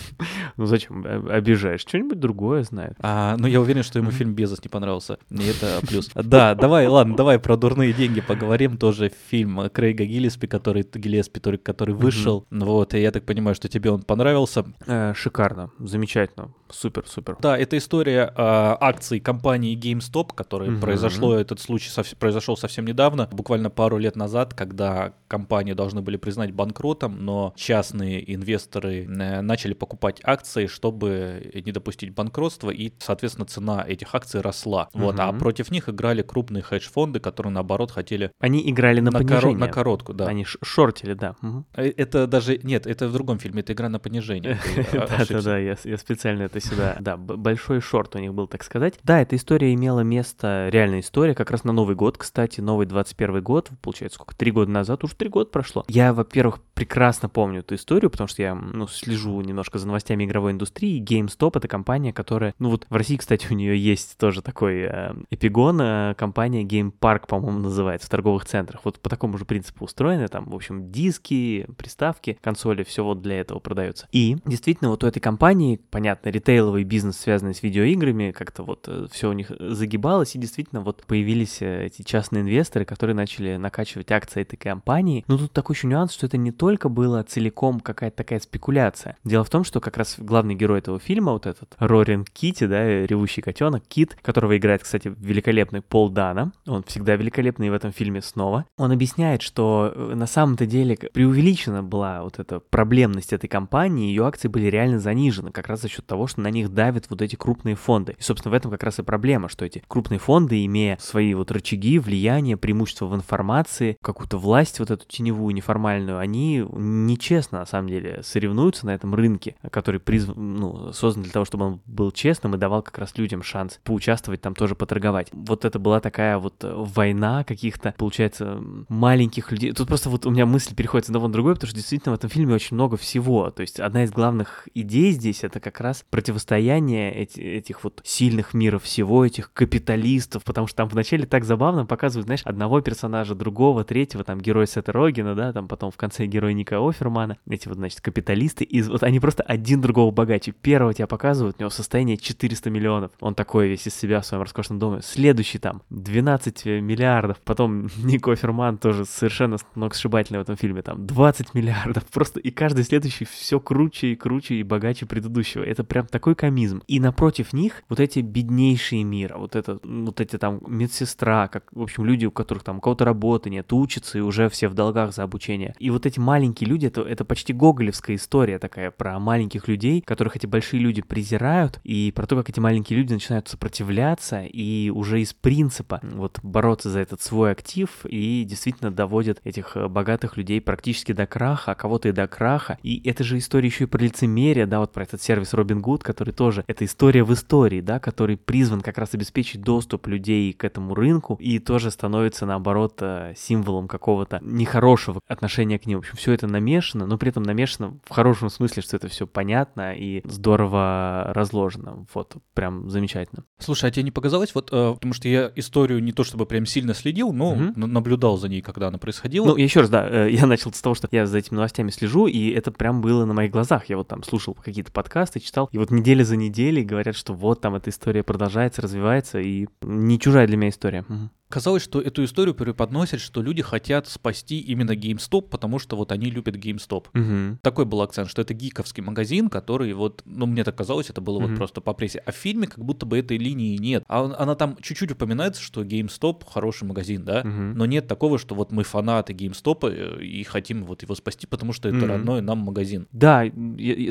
Ну зачем? Э, Обижаешь. Что-нибудь другое знает. А, ну, я уверен, что ему фильм «Безос» не понравился. И это плюс. Да, давай, ладно, давай про «Дурные деньги» поговорим. Тоже фильм Крейга Гиллеспи, который, который, который вышел. Вот, и я так понимаю, что тебе он понравился. Э, шикарно, замечательно, супер-супер. Да, это история а, акций компании GameStop, которая Мгм. произошло, этот случай совс- произошел совсем недавно, буквально пару лет назад, когда компании должны были признать банкротом, но частные инвесторы э, начали покупать акции, чтобы не допустить банкротства, и, соответственно, цена этих акций росла. Вот, а против них играли крупные хедж-фонды, которые, наоборот, хотели Они играли на, на, коро- понижение. на короткую, да. Они шортили, да. Э, Это даже... Нет, это в другом фильме, это игра на понижение. Да-да-да, я, специально это сюда... Да, большой шорт у них был, так сказать. Да, эта история имела место, реальная история, как раз на Новый год, кстати, новый 21 год, получается, сколько, три года назад, уж три года прошло. Я, во-первых, прекрасно помню эту историю, потому что я, ну, слежу немножко за новостями игровой индустрии. GameStop — это компания, которая, ну вот в России, кстати, у нее есть тоже такой э, эпигон, э, компания Game Park, по-моему, называется, в торговых центрах. Вот по такому же принципу устроены, там, в общем, диски, приставки, консоли, все вот для этого продается. И действительно, вот у этой компании, понятно, ритейловый бизнес, связанный с видеоиграми, как-то вот э, все у них загибалось, и действительно вот появились э, эти частные инвесторы, которые начали накачивать акции этой компании. Но тут такой еще нюанс, что это не только было целиком какая-то такая спекуляция. Дело в том, что как раз главный герой этого фильма, вот этот Рорин Кити, да, ревущий котенок, Кит, которого играет, кстати, великолепный Пол Дана, он всегда великолепный в этом фильме снова, он объясняет, что э, на самом-то деле преувеличена была вот эта проблемность этой компании, ее акции были реально занижены, как раз за счет того, что на них давят вот эти крупные фонды. И, собственно, в этом как раз и проблема, что эти крупные фонды, имея свои вот рычаги, влияние, преимущество в информации, какую-то власть вот эту теневую, неформальную, они нечестно, на самом деле, соревнуются на этом рынке, который призван, ну, создан для того, чтобы он был честным и давал как раз людям шанс поучаствовать там тоже поторговать. Вот это была такая вот война каких-то, получается, маленьких людей. Тут просто вот у меня мысль переходит с одного на другое, потому что действительно в этом фильме очень много всего. То есть одна из главных идей здесь это как раз противостояние эти, этих вот сильных миров всего, этих капиталистов, потому что там вначале так забавно показывают, знаешь, одного персонажа, другого, третьего, там герой Сета Рогина, да, там потом в конце герой Ника Офермана, эти вот, значит, капиталисты, и вот они просто один другого богаче. Первого тебя показывают, у него состояние 400 миллионов, он такой весь из себя в своем роскошном доме. Следующий там 12 миллиардов, потом Ник Оферман тоже совершенно сногсшибательный в этом фильме, там 20 миллиардов, просто и каждый следующий все круче и круче и богаче предыдущего. Это прям такой комизм. И напротив них вот эти беднейшие мира, вот это, вот эти там медсестра, как, в общем, люди, у которых там кого-то работы нет, учатся и уже все в долгах за обучение. И вот эти маленькие люди, это, это почти гоголевская история такая про маленьких людей, которых эти большие люди презирают, и про то, как эти маленькие люди начинают сопротивляться и уже из принципа вот бороться за этот свой актив и действительно доводят этих э, богатых людей практически до краха, а кого-то и до краха. И это же история еще и про лицемерие, да, вот про этот сервис Robin Good, который тоже, это история в истории, да, который призван как раз обеспечить доступ людей к этому рынку и тоже становится, наоборот, э, символом какого-то нехорошего отношения к ним. В общем, все это намешано, но при этом намешано в хорошем смысле, что это все понятно и здорово разложено. Вот, прям замечательно. Слушай, а тебе не показалось, вот, э, потому что я историю не то чтобы прям сильно следил, но угу. наблюдал за ней, когда она происходила. Ну, еще раз, да, э, я начал с того, что я за этими новостями слежу, и это прям было на моих глазах. Я вот там слушал какие-то подкасты, читал, и вот неделя за неделей говорят, что вот там эта история продолжается, развивается, и не чужая для меня история. Угу. Казалось, что эту историю преподносят, что люди хотят спасти именно GameStop, потому что вот они любят GameStop. Угу. Такой был акцент, что это гиковский магазин, который вот, ну мне так казалось, это было угу. вот просто по прессе. А в фильме как будто бы этой линии нет. А она там чуть-чуть упоминается, что GameStop хороший магазин, да, угу. но нет такого, что вот мы фанаты GameStop э, и хотим вот его спасти, потому что это угу. родной нам магазин. Да,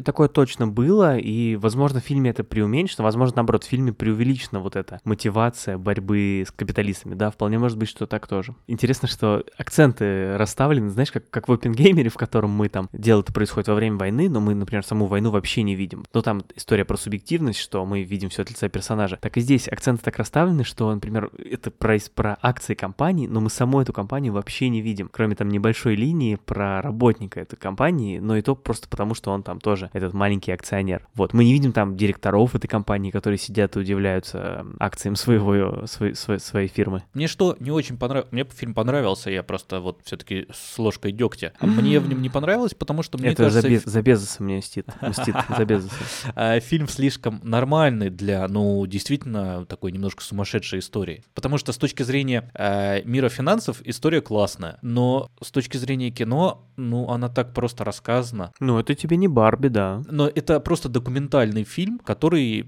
такое точно было, и, возможно, в фильме это преуменьшено, возможно, наоборот, в фильме преувеличена вот эта мотивация борьбы с капиталистами, да, вполне может быть, что так тоже. Интересно, что акценты расставлены, знаешь, как, как в OpenGamer, в котором мы там, дело это происходит во время войны, но мы, например, саму войну вообще не видим. Но там история про субъективность, что мы видим все от лица персонажа. Так и здесь акценты так расставлены, что, например, это про, про акции компании, но мы саму эту компанию вообще не видим, кроме там небольшой линии про работника этой компании, но и то просто потому, что он там тоже этот маленький акционер. Вот, мы не видим там директоров этой компании, которые сидят и удивляются акциям своего, своей, своей, своей фирмы. Мне что не очень понравилось, мне фильм понравился, я просто вот все-таки с ложкой дегтя. А мне в нем не понравилось, потому что мне Это кажется... за, без, за мне мстит, мстит за Безоса. А, фильм слишком нормальный для, ну, действительно, такой немножко сумасшедшей истории. Потому что с точки зрения э, мира финансов история классная, но с точки зрения кино, ну, она так просто рассказана. Ну, это тебе не Барби, да. Но это просто документальный фильм, который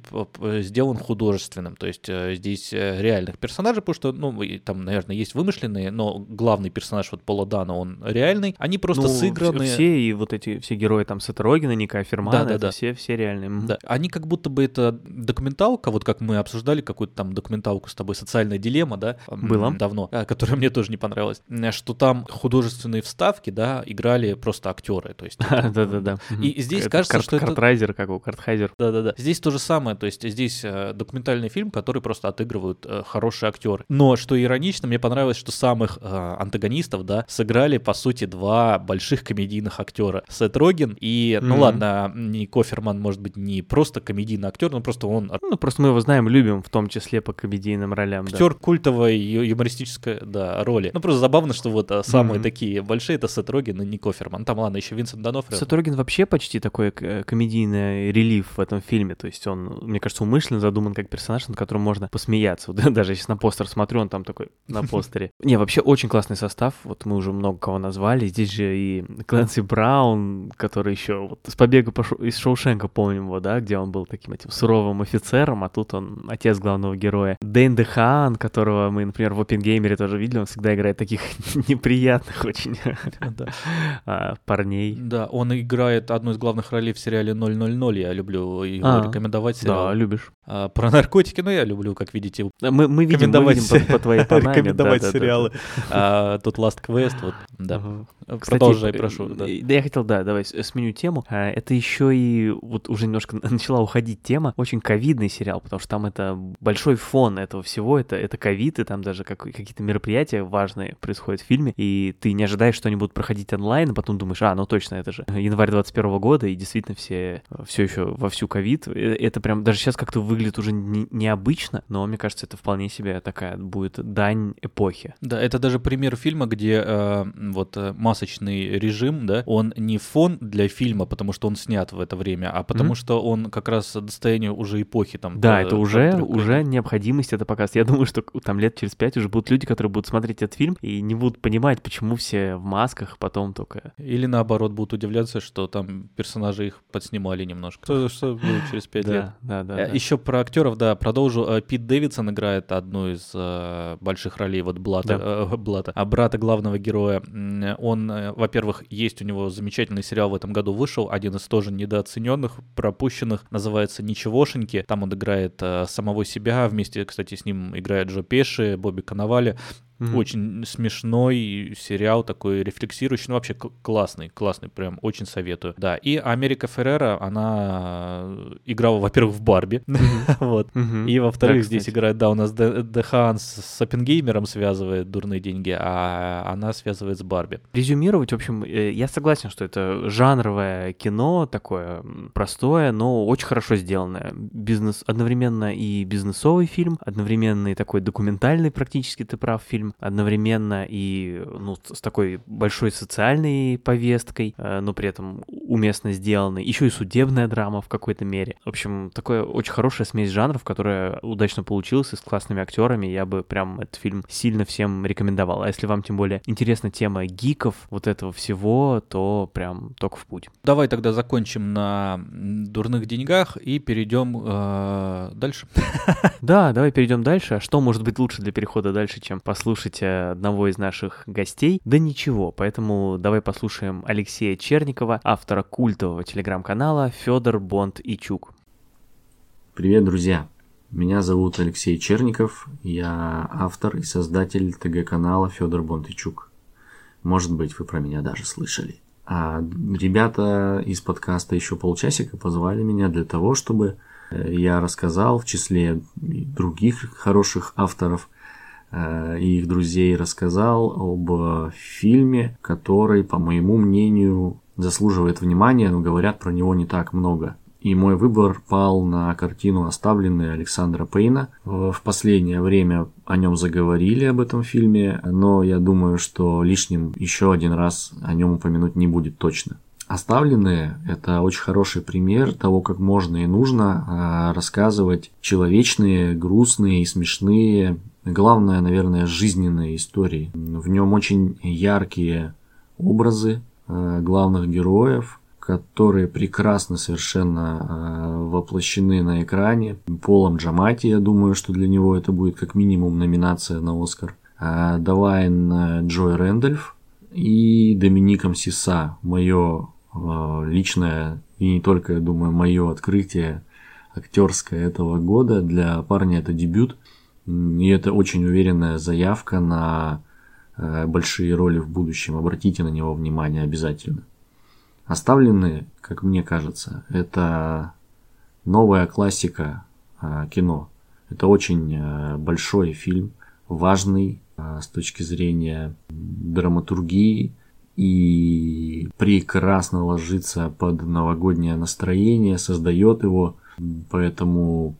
сделан художественным. То есть э, здесь э, реальных персонажей, потому что, ну, там, наверное, есть вымышленные, но главный персонаж вот Пола Дана, он реальный. Они просто ну, сыграны... Все и вот эти все герои там Сета Рогина, Ника Фермана, да, да, это да. все, все реальные. Да, они как будто бы это документалка, вот как мы обсуждали какую-то там документалку с тобой «Социальная дилемма», да? Было. Давно, а, которая мне тоже не понравилась. Что там художественные вставки, да, играли просто актеры, то есть... Да-да-да. И здесь кажется, что это... Картрайзер, как у Картхайзер. Да-да-да. Здесь то же самое, то есть здесь э, документальный фильм, который просто отыгрывают э, хорошие актеры. Но что что иронично, мне понравилось, что самых э, антагонистов, да, сыграли, по сути, два больших комедийных актера. Сет Роген и, ну mm-hmm. ладно, не Коферман, может быть, не просто комедийный актер, но просто он... Ну, просто мы его знаем, любим, в том числе по комедийным ролям. Актер да. культовой юмористической, да, роли. Ну, просто забавно, что вот а, самые mm-hmm. такие большие это Сет Роген и не Коферман. Там, ладно, еще Винсент Донофрио. Сет Роген вообще почти такой комедийный релиф в этом фильме, то есть он, мне кажется, умышленно задуман как персонаж, над которым можно посмеяться. Вот, даже если на постер смотрю, он там такой на постере. Не, вообще очень классный состав, вот мы уже много кого назвали, здесь же и Клэнси Браун, который еще вот с побега из Шоушенка помним его, да, где он был таким этим суровым офицером, а тут он отец главного героя. Дэйн Дехан, которого мы, например, в Опенгеймере тоже видели, он всегда играет таких неприятных очень а, парней. Да, он играет одну из главных ролей в сериале 000, я люблю его а, рекомендовать. Да, любишь. А, про наркотики, ну, я люблю, как видите, мы, мы видим, мы видим твоей панаме. Рекомендовать сериалы. А, тут Last Quest, вот, да. Кстати, Продолжай, прошу. Да. я хотел, да, давай сменю тему. А, это еще и вот уже немножко начала уходить тема. Очень ковидный сериал, потому что там это большой фон этого всего. Это, это ковид, и там даже как, какие-то мероприятия важные происходят в фильме, и ты не ожидаешь, что они будут проходить онлайн, а потом думаешь, а, ну точно, это же январь 21 года, и действительно все, все еще вовсю ковид. Э, это прям даже сейчас как-то выглядит уже не, необычно, но мне кажется, это вполне себе такая будет дань эпохи. Да, это даже пример фильма, где э, вот э, масочный режим, да, он не фон для фильма, потому что он снят в это время, а потому mm-hmm. что он как раз достояние уже эпохи там. Да, это уже, уже необходимость это показывает. Я думаю, что там лет через пять уже будут люди, которые будут смотреть этот фильм и не будут понимать, почему все в масках потом только. Или наоборот будут удивляться, что там персонажи их подснимали немножко. Что, что будет через пять лет. Да, да, да. Еще про актеров, да, продолжу. Э, Пит Дэвидсон играет одну из э, больших ролей вот Блата, да. э, Блата, а брата главного героя. Он, э, во-первых, есть у него замечательный сериал в этом году вышел, один из тоже недооцененных, пропущенных, называется «Ничегошеньки». Там он играет э, самого себя, вместе, кстати, с ним играет Джо Пеши, Бобби Коновали. Mm-hmm. Очень смешной сериал, такой рефлексирующий, ну вообще классный, классный, прям очень советую. Да, и Америка Феррера, она играла, во-первых, в Барби, mm-hmm. вот, mm-hmm. и во-вторых, да, здесь играет, да, у нас Дехан с Оппенгеймером связывает дурные деньги, а она связывает с Барби. Резюмировать, в общем, э, я согласен, что это жанровое кино, такое простое, но очень хорошо сделанное. Бизнес, одновременно и бизнесовый фильм, одновременно и такой документальный практически, ты прав, фильм, одновременно и ну, с такой большой социальной повесткой, э, но при этом уместно сделанной. Еще и судебная драма в какой-то мере. В общем, такая очень хорошая смесь жанров, которая удачно получилась и с классными актерами. Я бы прям этот фильм сильно всем рекомендовал. А если вам тем более интересна тема гиков, вот этого всего, то прям только в путь. Давай тогда закончим на дурных деньгах и перейдем э, дальше. Да, давай перейдем дальше. А что может быть лучше для перехода дальше, чем послушать послушать одного из наших гостей? Да ничего, поэтому давай послушаем Алексея Черникова, автора культового телеграм-канала Федор Бонд и Чук. Привет, друзья! Меня зовут Алексей Черников, я автор и создатель ТГ-канала Федор Бонтычук. Может быть, вы про меня даже слышали. А ребята из подкаста еще полчасика позвали меня для того, чтобы э, я рассказал, в числе других хороших авторов, Э, и их друзей рассказал об фильме, который, по моему мнению, заслуживает внимания, но говорят про него не так много. И мой выбор пал на картину «Оставленные» Александра Пейна. В последнее время о нем заговорили, об этом фильме, но я думаю, что лишним еще один раз о нем упомянуть не будет точно. Оставленные – это очень хороший пример того, как можно и нужно а, рассказывать человечные, грустные и смешные главное, наверное, жизненной истории. В нем очень яркие образы э, главных героев, которые прекрасно совершенно э, воплощены на экране. Полом Джамати, я думаю, что для него это будет как минимум номинация на Оскар. Э, Давайн Джой Рэндольф и Домиником Сиса. Мое личное и не только, я думаю, мое открытие актерское этого года. Для парня это дебют. И это очень уверенная заявка на э, большие роли в будущем. Обратите на него внимание обязательно. Оставленные, как мне кажется, это новая классика э, кино. Это очень э, большой фильм, важный с точки зрения драматургии и прекрасно ложится под новогоднее настроение, создает его, поэтому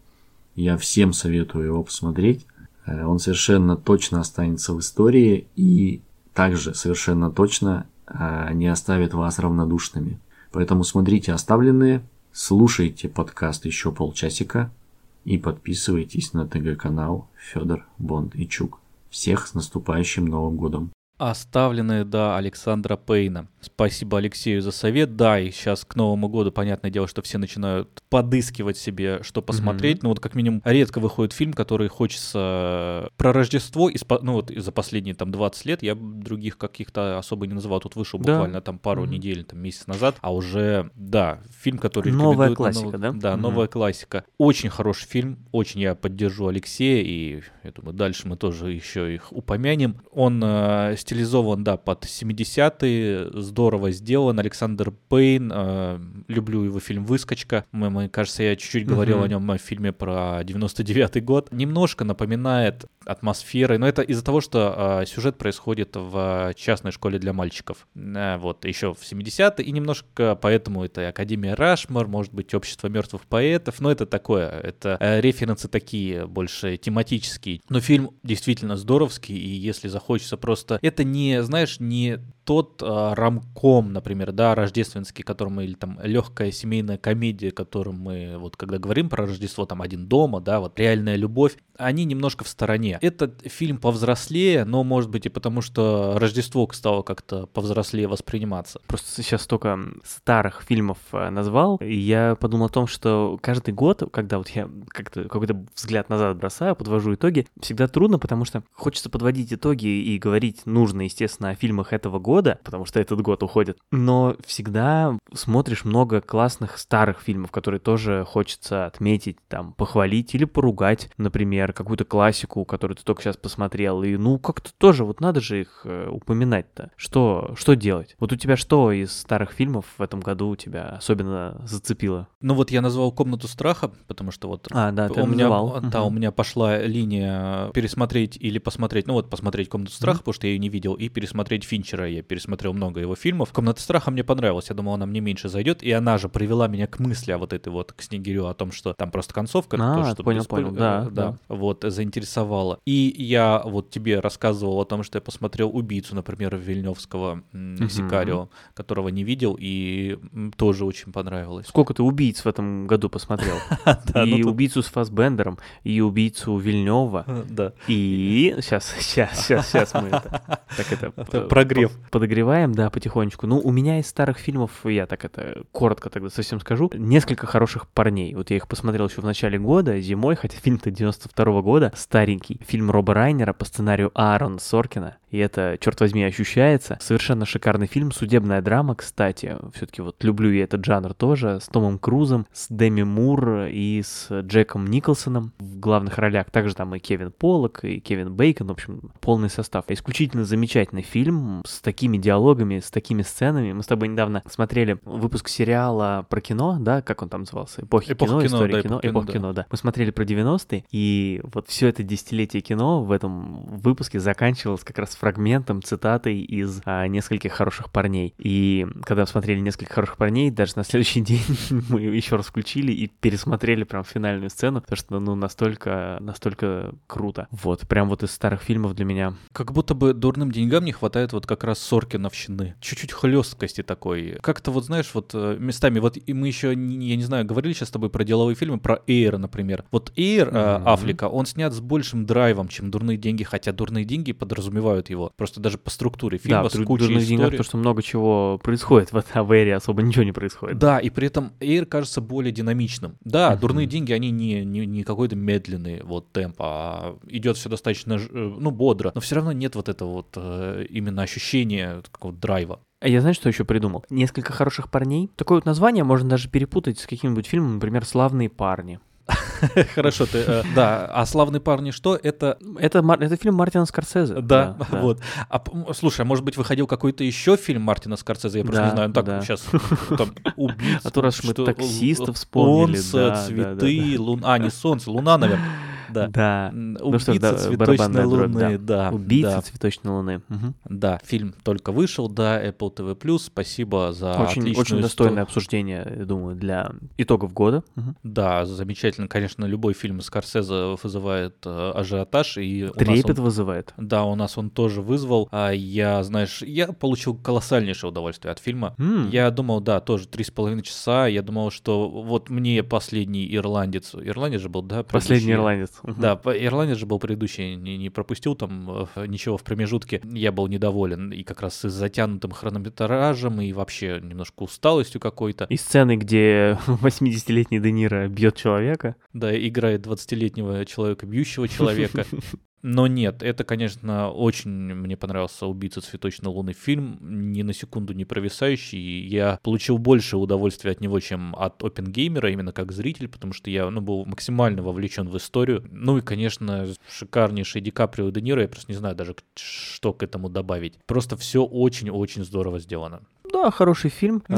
я всем советую его посмотреть. Э, он совершенно точно останется в истории и также совершенно точно э, не оставит вас равнодушными. Поэтому смотрите оставленные, слушайте подкаст еще полчасика и подписывайтесь на ТГ-канал Федор Бонд и Чук. Всех с наступающим Новым Годом! Оставленные, да, Александра Пейна. Спасибо Алексею за совет. Да, и сейчас к Новому году, понятное дело, что все начинают подыскивать себе, что посмотреть. Mm-hmm. Ну вот как минимум редко выходит фильм, который хочется про Рождество. Из, ну вот за последние там 20 лет я других каких-то особо не называл. Тут вышел да. буквально там пару mm-hmm. недель, там месяц назад. А уже, да, фильм, который... Новая классика, на, да? Да, mm-hmm. новая классика. Очень хороший фильм. Очень я поддержу Алексея. И я думаю, дальше мы тоже еще их упомянем. Он э, стилизован, да, под 70-е, здорово сделан. Александр Пейн, э, люблю его фильм «Выскочка». Мы, мы кажется, я чуть-чуть говорил mm-hmm. о нем в фильме про 99-й год. Немножко напоминает атмосферой, но это из-за того, что э, сюжет происходит в частной школе для мальчиков. Э, вот, еще в 70-е, и немножко поэтому это Академия Рашмар, может быть, Общество мертвых поэтов, но это такое, это э, референсы такие, больше тематические. Но фильм действительно здоровский, и если захочется просто... Это не, знаешь, не тот а, рамком, например, да, рождественский, которым мы, или там легкая семейная комедия, которым мы, вот когда говорим про Рождество, там один дома, да, вот реальная любовь, они немножко в стороне. Этот фильм повзрослее, но может быть и потому, что Рождество стало как-то повзрослее восприниматься. Просто сейчас столько старых фильмов э, назвал, и я подумал о том, что каждый год, когда вот я как-то какой-то взгляд назад бросаю, подвожу итоги, всегда трудно, потому что хочется подводить итоги и говорить нужно, естественно, о фильмах этого года, потому что этот год уходит, но всегда смотришь много классных старых фильмов, которые тоже хочется отметить, там, похвалить или поругать, например, какую-то классику, которую ты только сейчас посмотрел, и ну как-то тоже вот надо же их э, упоминать-то. Что, что делать? Вот у тебя что из старых фильмов в этом году у тебя особенно зацепило? Ну вот я назвал «Комнату страха», потому что вот а, да, ты у меня, называл. да, у меня пошла линия пересмотреть или посмотреть, ну вот посмотреть «Комнату страха», mm-hmm. потому что я ее не видел, и пересмотреть Финчера я пересмотрел много его фильмов. «Комната страха» мне понравилась, я думал, она мне меньше зайдет, и она же привела меня к мысли о вот этой вот, к Снегирю, о том, что там просто концовка, а, то, что понял, понял, да, да, да, вот, заинтересовала. И я вот тебе рассказывал о том, что я посмотрел «Убийцу», например, Вильневского mm-hmm. Сикарио, которого не видел, и тоже очень понравилось. Сколько ты убийц в этом году посмотрел? И ну «Убийцу» с Фасбендером, и «Убийцу» Вильнева, да. и... Сейчас, сейчас, сейчас, сейчас мы это... Это... Прогрев подогреваем, да, потихонечку. Ну, у меня из старых фильмов, я так это коротко тогда совсем скажу, несколько хороших парней. Вот я их посмотрел еще в начале года, зимой, хотя фильм-то 92 -го года, старенький. Фильм Роба Райнера по сценарию Аарона Соркина. И это, черт возьми, ощущается. Совершенно шикарный фильм, судебная драма, кстати. Все-таки вот люблю я этот жанр тоже. С Томом Крузом, с Деми Мур и с Джеком Николсоном в главных ролях. Также там и Кевин Поллок, и Кевин Бейкон. В общем, полный состав. Исключительно замечательный фильм с таким такими диалогами, с такими сценами. Мы с тобой недавно смотрели выпуск сериала про кино, да, как он там назывался? Эпохи Эпоха кино, кино, история да, кино, эпоха эпох кино, кино, да. Мы смотрели про 90-е, и вот все это десятилетие кино в этом выпуске заканчивалось как раз фрагментом, цитатой из а, нескольких хороших парней. И когда смотрели нескольких хороших парней, даже на следующий день мы еще раз включили и пересмотрели прям финальную сцену, потому что, ну, настолько, настолько круто. Вот, прям вот из старых фильмов для меня. Как будто бы дурным деньгам не хватает вот как раз Соркиновщины. Чуть-чуть хлесткости такой. Как-то вот, знаешь, вот э, местами, вот и мы еще, я не знаю, говорили сейчас с тобой про деловые фильмы, про Эйр, например. Вот Эйр mm-hmm. Африка, он снят с большим драйвом, чем «Дурные деньги», хотя «Дурные деньги» подразумевают его. Просто даже по структуре фильма да, с кучей «Дурных деньгах» то, что много чего происходит. В, в Эйре особо ничего не происходит. Да, и при этом Эйр кажется более динамичным. Да, mm-hmm. «Дурные деньги», они не, не, не какой-то медленный вот темп, а идет все достаточно, э, ну, бодро. Но все равно нет вот этого вот э, именно ощущения какого-то драйва. А я знаю, что еще придумал? Несколько хороших парней. Такое вот название можно даже перепутать с каким-нибудь фильмом, например, «Славные парни». Хорошо, ты, э, да. А «Славные парни» что? Это... Это, это фильм Мартина Скорсезе. Да, да вот. А, слушай, а может быть, выходил какой-то еще фильм Мартина Скорсезе? Я просто да, не знаю. Так, да. сейчас там убийц. А то раз мы таксистов вспомнили. Солнце, цветы, луна. А, не солнце, луна, наверное. Да. Да. М, Ну Убийца да, цветочной барабанная дробь, луны, да. да. Убийца да. цветочной луны. Мгм. Да, фильм только вышел, да, Apple TV+. Спасибо за Очень, очень достойное обсуждение, я думаю, для итогов года. Мгм. Да, замечательно. Конечно, любой фильм Скорсезе вызывает э, ажиотаж. И Трепет он- вызывает. Да, у нас он тоже вызвал. А я, знаешь, я получил колоссальнейшее удовольствие от фильма. М. Я думал, да, тоже три с половиной часа. Я думал, что вот мне последний ирландец. Ирландец же был, да? Последний предыдущий? ирландец. Да, ирландец же был предыдущий, не, не пропустил там э, ничего в промежутке. Я был недоволен и как раз и с затянутым хронометражем, и вообще немножко усталостью какой-то. И сцены, где 80-летний Де Ниро бьет человека. Да, играет 20-летнего человека, бьющего человека. Но нет, это, конечно, очень мне понравился «Убийца цветочной луны» фильм, ни на секунду не провисающий. Я получил больше удовольствия от него, чем от Опенгеймера, именно как зритель, потому что я ну, был максимально вовлечен в историю. Ну и, конечно, шикарнейший Ди Каприо и Де Ниро, я просто не знаю даже, что к этому добавить. Просто все очень-очень здорово сделано. Да, хороший фильм.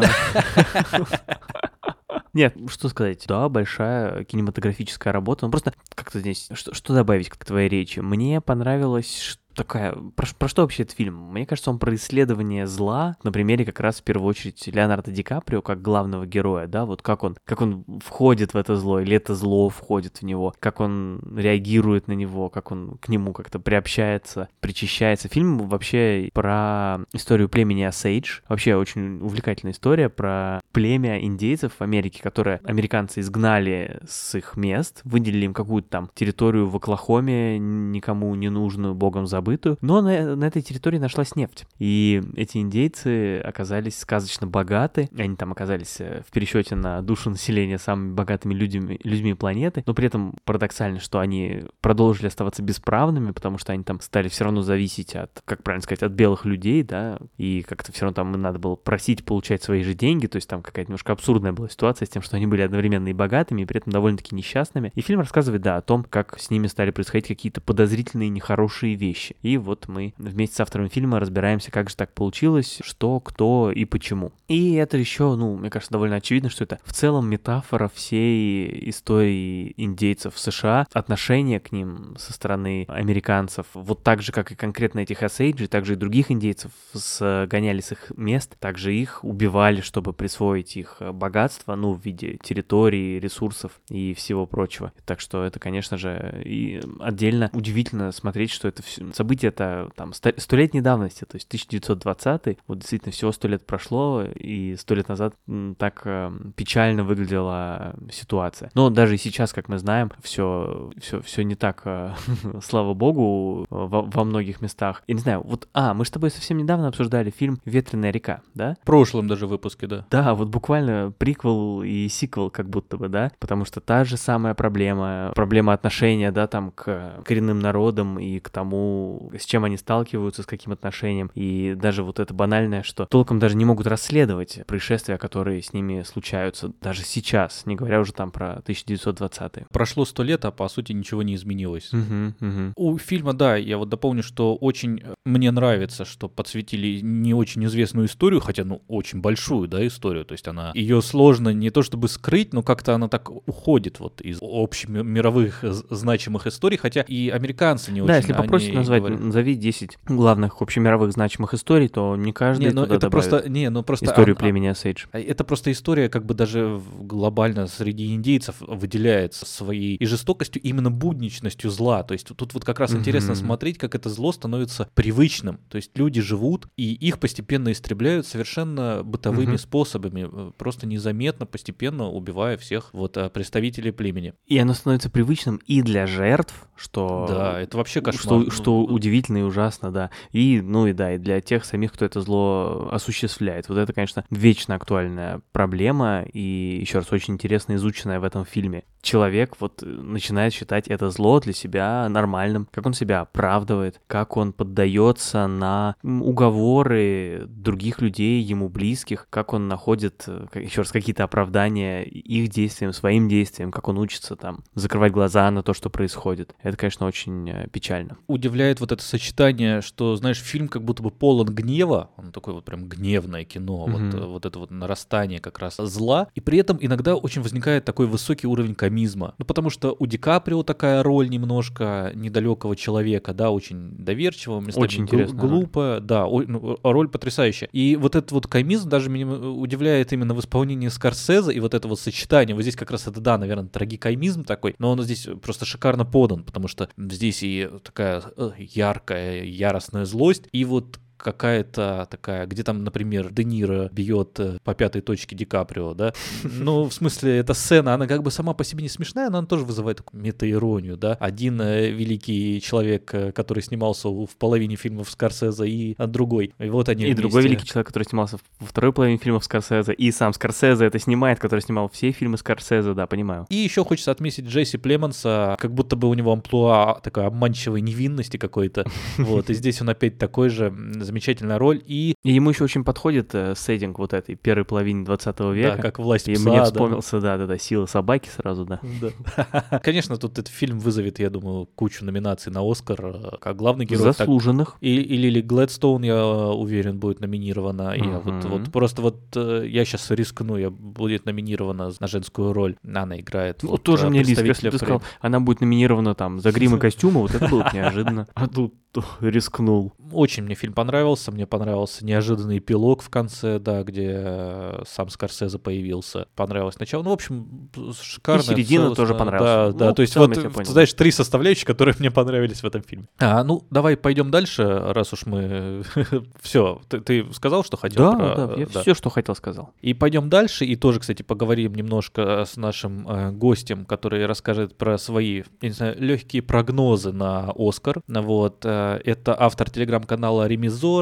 Нет, что сказать, да, большая кинематографическая работа. Ну просто как-то здесь, что, что добавить к твоей речи? Мне понравилось, ш- такая... Про, про что вообще этот фильм? Мне кажется, он про исследование зла на примере как раз в первую очередь Леонардо Ди Каприо как главного героя, да, вот как он, как он входит в это зло, или это зло входит в него, как он реагирует на него, как он к нему как-то приобщается, причащается. Фильм вообще про историю племени Осейдж. Вообще очень увлекательная история про племя индейцев в Америке, которые американцы изгнали с их мест, выделили им какую-то там территорию в Оклахоме, никому не нужную, богом забытую, но на, на этой территории нашлась нефть. И эти индейцы оказались сказочно богаты, они там оказались э, в пересчете на душу населения самыми богатыми людьми, людьми планеты, но при этом парадоксально, что они продолжили оставаться бесправными, потому что они там стали все равно зависеть от, как правильно сказать, от белых людей, да, и как-то все равно там надо было просить получать свои же деньги, то есть там какая-то немножко абсурдная была ситуация с тем, что они были одновременно и богатыми, и при этом довольно-таки несчастными. И фильм рассказывает, да, о том, как с ними стали происходить какие-то подозрительные, нехорошие вещи. И вот мы вместе с автором фильма разбираемся, как же так получилось, что, кто и почему. И это еще, ну, мне кажется, довольно очевидно, что это в целом метафора всей истории индейцев в США, отношение к ним со стороны американцев, вот так же, как и конкретно этих Осейджи, также и других индейцев сгоняли с их мест, также их убивали, чтобы присвоить их э, богатство, ну, в виде территории, ресурсов и всего прочего. Так что это, конечно же, и отдельно удивительно смотреть, что это всё- событие это там сто- столетней давности, то есть 1920 вот действительно всего сто лет прошло, и сто лет назад так э, печально выглядела ситуация. Но даже и сейчас, как мы знаем, все, все, все не так, э, слава богу, во, во многих местах. Я не знаю, вот, а, мы с тобой совсем недавно обсуждали фильм «Ветреная река», да? В прошлом даже выпуске, да. Да, вот буквально приквел и сиквел как будто бы, да, потому что та же самая проблема, проблема отношения, да, там к коренным народам и к тому, с чем они сталкиваются, с каким отношением, и даже вот это банальное, что толком даже не могут расследовать происшествия, которые с ними случаются даже сейчас, не говоря уже там про 1920-е. Прошло сто лет, а по сути ничего не изменилось. Мгм, мгм. У фильма, да, я вот дополню, что очень э, мне нравится, что подсветили не очень известную историю, хотя, ну, очень большую, да, историю. То есть она, ее сложно не то чтобы скрыть, но как-то она так уходит вот из общемировых значимых историй, хотя и американцы не очень Да, если ней назвать, говорят. назови 10 главных общемировых значимых историй, то не каждый Не, ну туда это просто, не, ну просто историю ан- племени Осейдж. А Это просто история, как бы даже глобально среди индейцев выделяется своей и жестокостью, именно будничностью зла. То есть тут вот как раз интересно Мгм. смотреть, как это зло становится привычным. То есть люди живут, и их постепенно истребляют совершенно бытовыми Мгм. способами, э, просто незаметно, постепенно убивая всех вот э, представителей племени. И оно становится привычным и для жертв, что... Да, это вообще кошмар. Что, что удивительно и ужасно, да. И, ну и да, и для тех самих, кто это зло осуществляет. Вот это, конечно, вечно актуальная проблема и, еще раз, очень интересно изученная в этом фильме. Человек вот э, начинает считать это зло для себя нормальным, как он себя оправдывает, как он поддается на уговоры других людей, ему близких, как он находит э, еще раз, какие-то оправдания их действиям, своим действиям, как он учится там закрывать глаза на то, что происходит. Это, конечно, очень э, печально. Удивляет вот это сочетание, что, знаешь, фильм как будто бы полон гнева, он такой вот прям гневное кино, mm-hmm. вот, вот это вот нарастание как раз зла, и при этом иногда очень возникает такой высокий уровень комизма. Ну, потому что у Ди Каприо такая роль немножко недалекого человека, да, очень доверчивого, очень интересно. Глупая, да, о, ну, роль потрясающая. И вот этот вот комизм даже меня удивляет именно в исполнении Скорсезе, и вот это вот сочетание, вот здесь как раз это, да, наверное, трагикомизм такой, но он здесь просто шикарно подан, потому что здесь и такая э, яркая, яростная злость, и вот какая-то такая, где там, например, Де Ниро бьет э, по пятой точке Ди Каприо, да? Ну, в смысле, эта сцена, она как бы сама по себе не смешная, но она тоже вызывает такую метаиронию, да? Один э, великий человек, э, который снимался в половине фильмов Скорсезе, и другой. И вот они И вместе. другой великий человек, который снимался во второй половине фильмов Скорсезе, и сам Скорсезе это снимает, который снимал все фильмы Скорсезе, да, понимаю. И еще хочется отметить Джесси Племонса, как будто бы у него амплуа такой обманчивой невинности какой-то. Вот, и здесь он опять такой же замечательная роль. И, и ему еще очень подходит э, сеттинг вот этой первой половины 20 века. Да, как власть И пса, мне да. вспомнился, да-да-да, сила собаки сразу, да. Да. Конечно, тут этот фильм вызовет, я думаю, кучу номинаций на Оскар, э, как главный герой. так- Заслуженных. И, и Лили Глэдстоун, я уверен, будет номинирована. И я вот, вот просто вот э, я сейчас рискну, я будет номинирована на женскую роль. Она играет. Ну, вот, тоже э, мне близко, если ты сказал, она будет номинирована там за грим и костюмы, вот это было бы неожиданно. А тут рискнул. Очень мне фильм понравился. Мне понравился неожиданный эпилог в конце, да, где э, сам Скорсезе появился. Понравилось начало. Ну, в общем, шикарно. И середина целостно. тоже понравилась. Да, да. Ну, то есть вот, э, знаешь, три составляющие, которые мне понравились в этом фильме. А, ну, давай пойдем дальше, раз уж мы... Все, ты, ты сказал, что хотел? Да, про- да, я да. все, что хотел, сказал. И пойдем дальше, и тоже, кстати, поговорим немножко с нашим э, гостем, который расскажет про свои, я не знаю, легкие прогнозы на Оскар. Вот, э, это автор телеграм-канала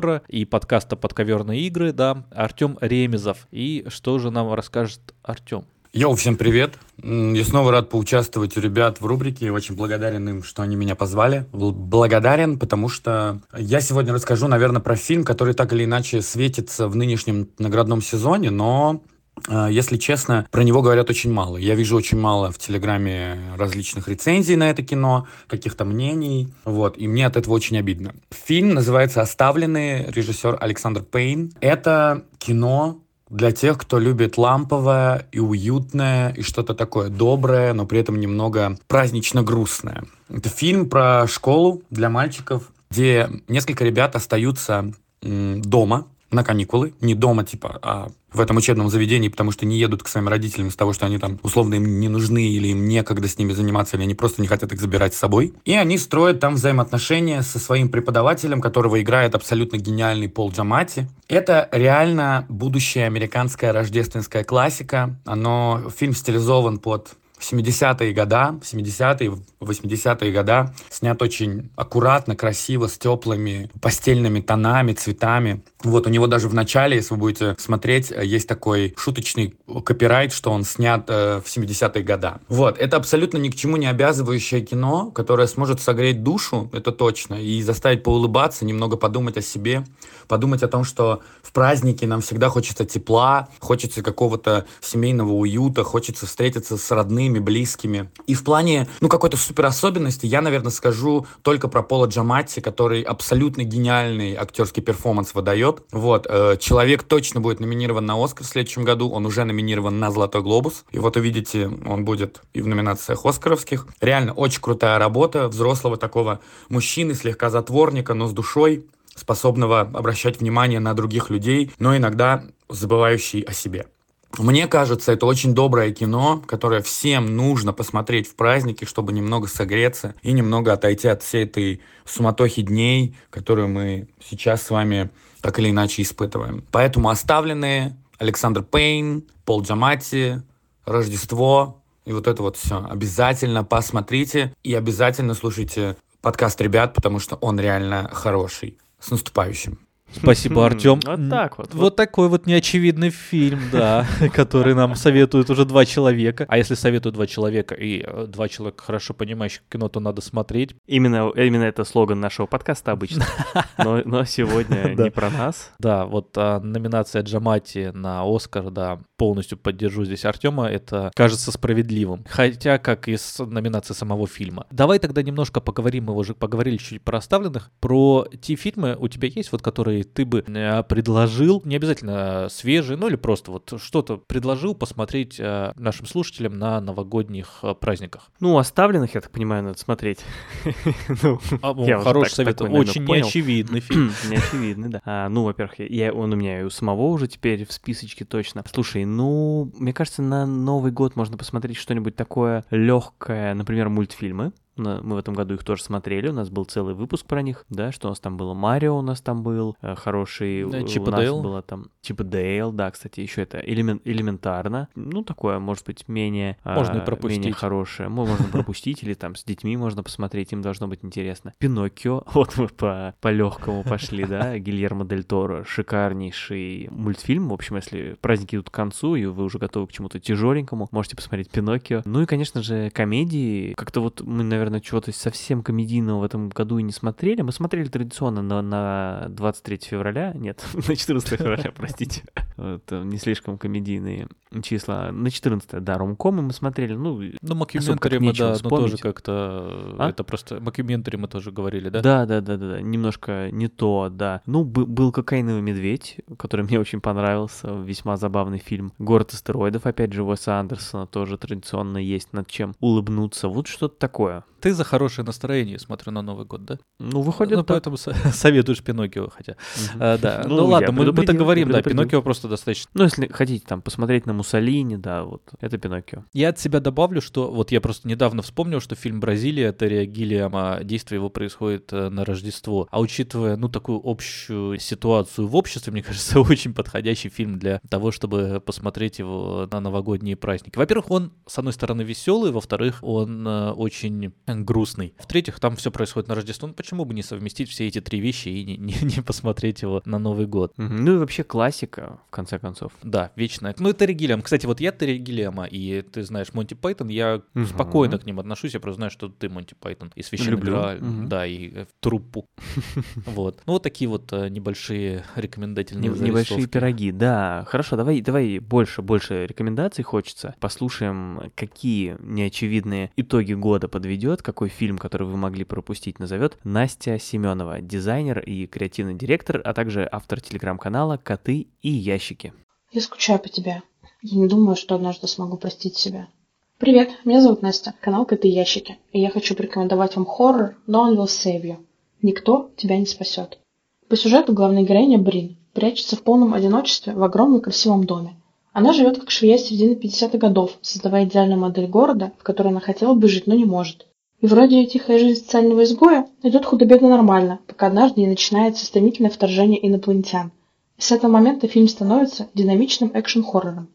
Ремизора и подкаста «Подковерные игры», да, Артем Ремезов. И что же нам расскажет Артем? Йоу, всем привет. Я снова рад поучаствовать у ребят в рубрике. Очень благодарен им, что они меня позвали. Бл- Благодарен, потому что я сегодня расскажу, наверное, про фильм, который так или иначе светится в нынешнем наградном сезоне, но если честно, про него говорят очень мало. Я вижу очень мало в Телеграме различных рецензий на это кино, каких-то мнений, вот, и мне от этого очень обидно. Фильм называется «Оставленные», режиссер Александр Пейн. Это кино для тех, кто любит ламповое и уютное, и что-то такое доброе, но при этом немного празднично-грустное. Это фильм про школу для мальчиков, где несколько ребят остаются дома на каникулы. Не дома, типа, а в этом учебном заведении, потому что не едут к своим родителям из того, что они там условно им не нужны, или им некогда с ними заниматься, или они просто не хотят их забирать с собой. И они строят там взаимоотношения со своим преподавателем, которого играет абсолютно гениальный Пол Джамати. Это реально будущая американская рождественская классика. Оно, фильм стилизован под 70-е года, 70-е, 80-е года, снят очень аккуратно, красиво, с теплыми постельными тонами, цветами. Вот у него даже в начале, если вы будете смотреть, есть такой шуточный копирайт, что он снят э, в 70-е года. Вот, это абсолютно ни к чему не обязывающее кино, которое сможет согреть душу, это точно, и заставить поулыбаться, немного подумать о себе, подумать о том, что в празднике нам всегда хочется тепла, хочется какого-то семейного уюта, хочется встретиться с родными, близкими. И в плане, ну, какой-то супер особенности я, наверное, скажу только про Пола Джаматти, который абсолютно гениальный актерский перформанс выдает. Вот, э, человек точно будет номинирован на Оскар в следующем году, он уже номинирован на Золотой Глобус. И вот увидите, он будет и в номинациях Оскаровских. Реально очень крутая работа взрослого такого мужчины, слегка затворника, но с душой, способного обращать внимание на других людей, но иногда забывающий о себе. Мне кажется, это очень доброе кино, которое всем нужно посмотреть в праздники, чтобы немного согреться и немного отойти от всей этой суматохи дней, которую мы сейчас с вами так или иначе испытываем. Поэтому «Оставленные», Александр Пейн, Пол Джаматти, Рождество и вот это вот все. Обязательно посмотрите и обязательно слушайте подкаст ребят, потому что он реально хороший. С наступающим. Спасибо, Артем. Вот так вот. Вот такой вот неочевидный фильм, да, который нам советуют уже два человека. А если советуют два человека и э, два человека хорошо понимающих кино, то надо смотреть. Именно, именно это слоган нашего подкаста обычно. Но, но сегодня не про нас. Да, вот а, номинация Джамати на Оскар, да, полностью поддержу здесь Артема, это кажется справедливым. Хотя, как и с номинацией самого фильма. Давай тогда немножко поговорим, мы уже поговорили чуть про оставленных, про те фильмы у тебя есть, вот которые ты бы э, предложил, не обязательно свежие, ну или просто вот что-то предложил посмотреть э, нашим слушателям на новогодних э, праздниках. Ну, оставленных, я так понимаю, надо смотреть. Ну, А, ну, хороший совет, такой очень неочевидный фильм. Неочевидный, да. А, ну, во-первых, я- он у меня и у самого уже теперь в списочке точно. Слушай, ну, мне кажется, на Новый год можно посмотреть что-нибудь такое легкое, например, мультфильмы. Мы в этом году их тоже смотрели, у нас был целый выпуск про них, да, что у нас там было, Марио у нас там был, э, хороший, Да, у- Чип у нас Дейл. было там Чип Дейл, да, кстати, еще это элемент, элементарно, ну, такое, может быть, менее, а, Можно менее пропустить. хорошее, Мо- можно пропустить, или там с детьми можно посмотреть, им должно быть интересно. Пиноккио, вот мы по, по легкому пошли, да, Гильермо Дель Торо, шикарнейший мультфильм, в общем, если праздники идут к концу, и вы уже готовы к чему-то тяжеленькому, можете посмотреть Пиноккио. Ну и, конечно же, комедии, как-то вот мы, наверное, чего-то совсем комедийного в этом году и не смотрели, мы смотрели традиционно на, на 23 февраля, нет, на 14 февраля, простите, это не слишком комедийные числа, на 14, да, ромкомы мы смотрели, ну, Ну, Макюментари мы, да, ну тоже как-то... А? Это просто... Макюментари мы тоже говорили, да? Да, да, да, да, немножко не то, да. Ну, бы- был кокаиновый медведь, который мне очень понравился, весьма забавный фильм. Город астероидов, опять же, Уэса Андерсона тоже традиционно есть над чем улыбнуться. Вот что-то такое. Ты за хорошее настроение, смотрю, на Новый год, да? Ну, выходит, ну, так. поэтому со- советуешь Пиноккио, хотя. А, да, ну, Ну, ладно, мы, мы так предупредил, говорим, да. Пиноккио просто достаточно. Ну, если хотите там посмотреть на Муссолини, да, вот, это Пиноккио. Я от себя добавлю, что вот я просто недавно вспомнил, что фильм «Бразилия» Терри Гиллиама, действие его происходит э, на Рождество. А учитывая, ну, такую общую ситуацию в обществе, мне кажется, очень подходящий фильм для того, чтобы посмотреть его на новогодние праздники. Во-первых, он, с одной стороны, веселый, во-вторых, он э, очень грустный. В-третьих, там все происходит на Рождество. Ну, почему бы не совместить все эти три вещи и не, не- не посмотреть его на Новый год? Ну и вообще классика, в конце концов. Да, вечная. Ну, и Терри Гиллиам. Кстати, вот я Терри Гиллиама, и ты знаешь Монти Пайтон, я Мгм. спокойно к ним отношусь, я просто знаю, что ты Монти Пайтон. И Священный Люблю. Грааль, Мгм. да, и э, труппу. Вот. Ну, вот такие вот э, небольшие рекомендательные Не- Небольшие пироги, да. Хорошо, давай, давай больше, больше рекомендаций хочется. Послушаем, какие неочевидные итоги года подведет, какой фильм, который вы могли пропустить, назовет Настя Семенова, дизайнер и креативный директор, а также автор телеграм-канала «Коты и ящики». Я скучаю по тебе. Я не думаю, что однажды смогу простить себя. Привет, меня зовут Настя, канал Коты Ящики, и я хочу порекомендовать вам хоррор No One Will Save You. Никто тебя не спасет. По сюжету главная героиня Брин прячется в полном одиночестве в огромном красивом доме. Она живет как швея середины 50-х годов, создавая идеальную модель города, в которой она хотела бы жить, но не может. И вроде ее тихая жизнь социального изгоя идет худо-бедно нормально, пока однажды не начинается стремительное вторжение инопланетян. С этого момента фильм становится динамичным экшн-хоррором.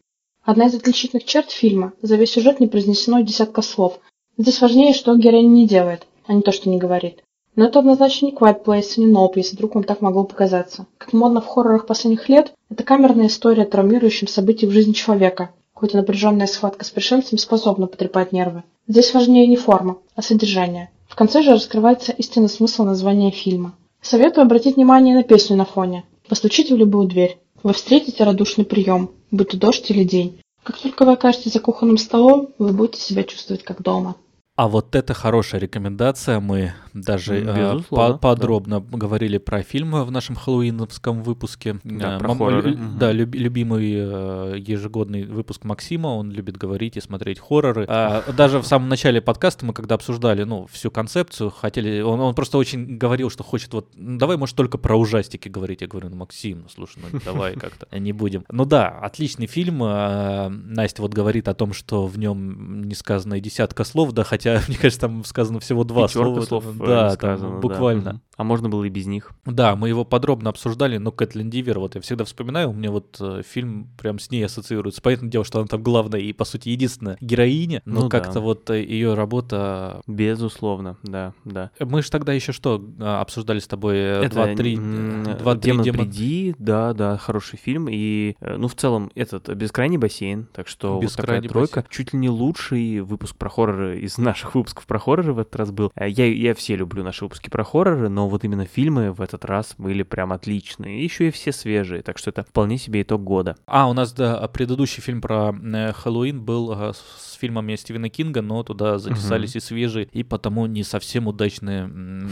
Одна из отличительных черт фильма – за весь сюжет не произнесено десятка слов. Здесь важнее, что героиня не делает, а не то, что не говорит. Но это однозначно не Quiet Place не Nope, если вдруг вам так могло показаться. Как модно в хоррорах последних лет, это камерная история о травмирующем событии в жизни человека. И напряженная схватка с пришельцем способна потрепать нервы. Здесь важнее не форма, а содержание. В конце же раскрывается истинный смысл названия фильма. Советую обратить внимание на песню на фоне. Постучите в любую дверь. Вы встретите радушный прием, будь то дождь или день. Как только вы окажетесь за кухонным столом, вы будете себя чувствовать как дома. А вот это хорошая рекомендация. Мы даже э, безусловно, по- подробно говорили про фильмы в нашем хэллоуиновском выпуске. Да, Э, про мам- хорроры. Мгм. Да, люб- любимый э, ежегодный выпуск Максима. Он любит говорить и смотреть хорроры. А, даже в самом начале подкаста мы когда обсуждали, ну, всю концепцию, хотели... Он, он просто очень говорил, что хочет вот... «Ну, давай, может, только про ужастики говорить. Я говорю, ну, Максим, ну, слушай, ну, давай как-то не будем. Ну да, отличный фильм. А, Настя вот говорит о том, что в нем не сказано и десятка слов, да, хотя хотя, мне кажется, там сказано всего два Пятерка слова. слов там, э, да, там сказано, да. буквально. Мгм. А можно было и без них. Да, мы его подробно обсуждали, но Кэтлин Дивер, вот я всегда вспоминаю, у меня вот э, фильм прям с ней ассоциируется. Понятное дело, что она там главная и, по сути, единственная героиня, но Ну да. как-то вот ее работа... Безусловно, да, да. Мы же тогда еще что а, обсуждали с тобой? э, Это, 2-3 м, э, 2-3 «Демон демон- приди», да, да, хороший фильм. И, э, ну, в целом, этот «Бескрайний бассейн», так что вот такая «Бескрайний тройка. Чуть ли не лучший выпуск про хорроры из наших выпусков про хорроры в этот раз был. Э, Я, я все люблю наши выпуски про хорроры, но вот именно фильмы в этот раз были прям отличные. Еще и все свежие, так что это вполне себе итог года. А, у нас, да, предыдущий фильм про э, Хэллоуин был э, с фильмами Стивена Кинга, но туда записались и свежие, и потому не совсем удачные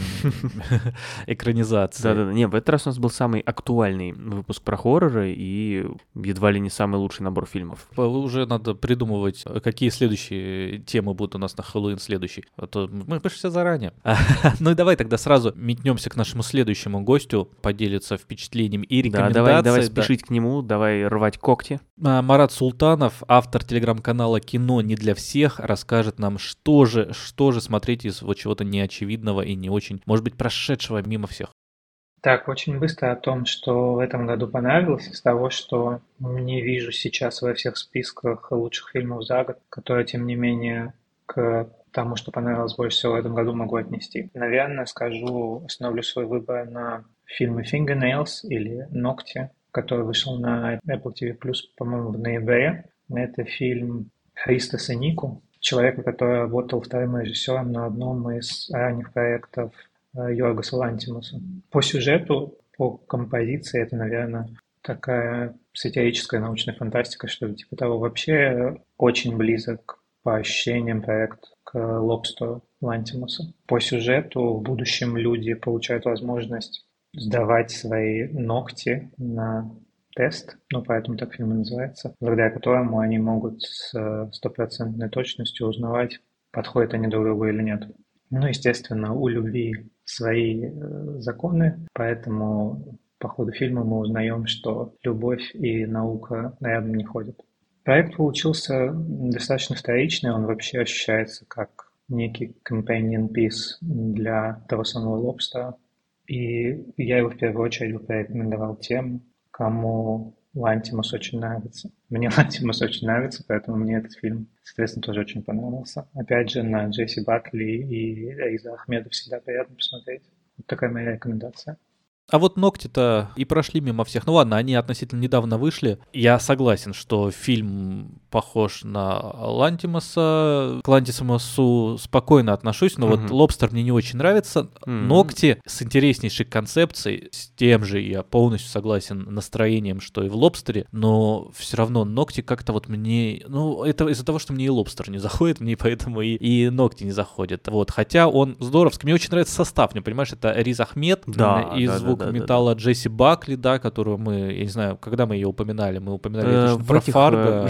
экранизации. Да-да-да. Не, в этот раз у нас был самый актуальный выпуск про хорроры и едва ли не самый лучший набор фильмов. Уже надо придумывать, какие следующие темы будут у нас на Хэллоуин следующий. А то мы все заранее. Ну и давай тогда сразу метнемся к нашему следующему гостю, поделиться впечатлениями и Да, рекомендациями. давай, давай да. спешить к нему, давай рвать когти. А, Марат Султанов, автор телеграм-канала «Кино не для всех», расскажет нам, что же, что же смотреть из вот чего-то неочевидного и не очень, может быть, прошедшего мимо всех. Так, очень быстро о том, что в этом году понравилось, из того, что не вижу сейчас во всех списках лучших фильмов за год, которые, тем не менее, к тому, что понравилось больше всего в этом году, могу отнести. Наверное, скажу, остановлю свой выбор на фильме Fingernails или «Ногти», который вышел на Apple TV+, по-моему, в ноябре. Это фильм Христоса Нику, человека, который работал вторым режиссером на одном из ранних проектов э, Йоргаса Лантимуса. По сюжету, по композиции, это, наверное, такая сатирическая научная фантастика, что типа того. Вообще очень близок по ощущениям проект к Лобстеру Лантимуса. По сюжету в будущем люди получают возможность сдавать свои ногти на тест, ну поэтому так фильм и называется, благодаря которому они могут с э, стопроцентной точностью узнавать, подходят они друг другу или нет. Ну, естественно, у любви свои э, законы, поэтому по ходу фильма мы узнаем, что любовь и наука рядом не ходят. Проект получился достаточно вторичный, он вообще ощущается как некий companion piece для того самого лобстера. И я его в первую очередь бы порекомендовал тем, кому Лантимус очень нравится. Мне Лантимус очень нравится, поэтому мне этот фильм, соответственно, тоже очень понравился. Опять же, на Джесси Бакли и Риза Ахмеда всегда приятно посмотреть. Вот такая моя рекомендация. А вот ногти-то и прошли мимо всех. Ну ладно, они относительно недавно вышли. Я согласен, что фильм похож на Лантимуса. К Лантимусу спокойно отношусь, но вот Мгм. Лобстер мне не очень нравится. М. Ногти с интереснейшей концепцией, с тем же я полностью согласен настроением, что и в Лобстере, но все равно ногти как-то вот мне... Ну, это из-за того, что мне и Лобстер не заходит, мне поэтому и, и ногти не заходят. Вот, хотя он здоровский. Мне очень нравится состав, мне понимаешь, это Риз Ахмед Да, из да, да, звука да, да, металла Джесси Бакли, да, которую мы, я не знаю, когда мы ее упоминали, мы упоминали Э, про этих, Фарго. э,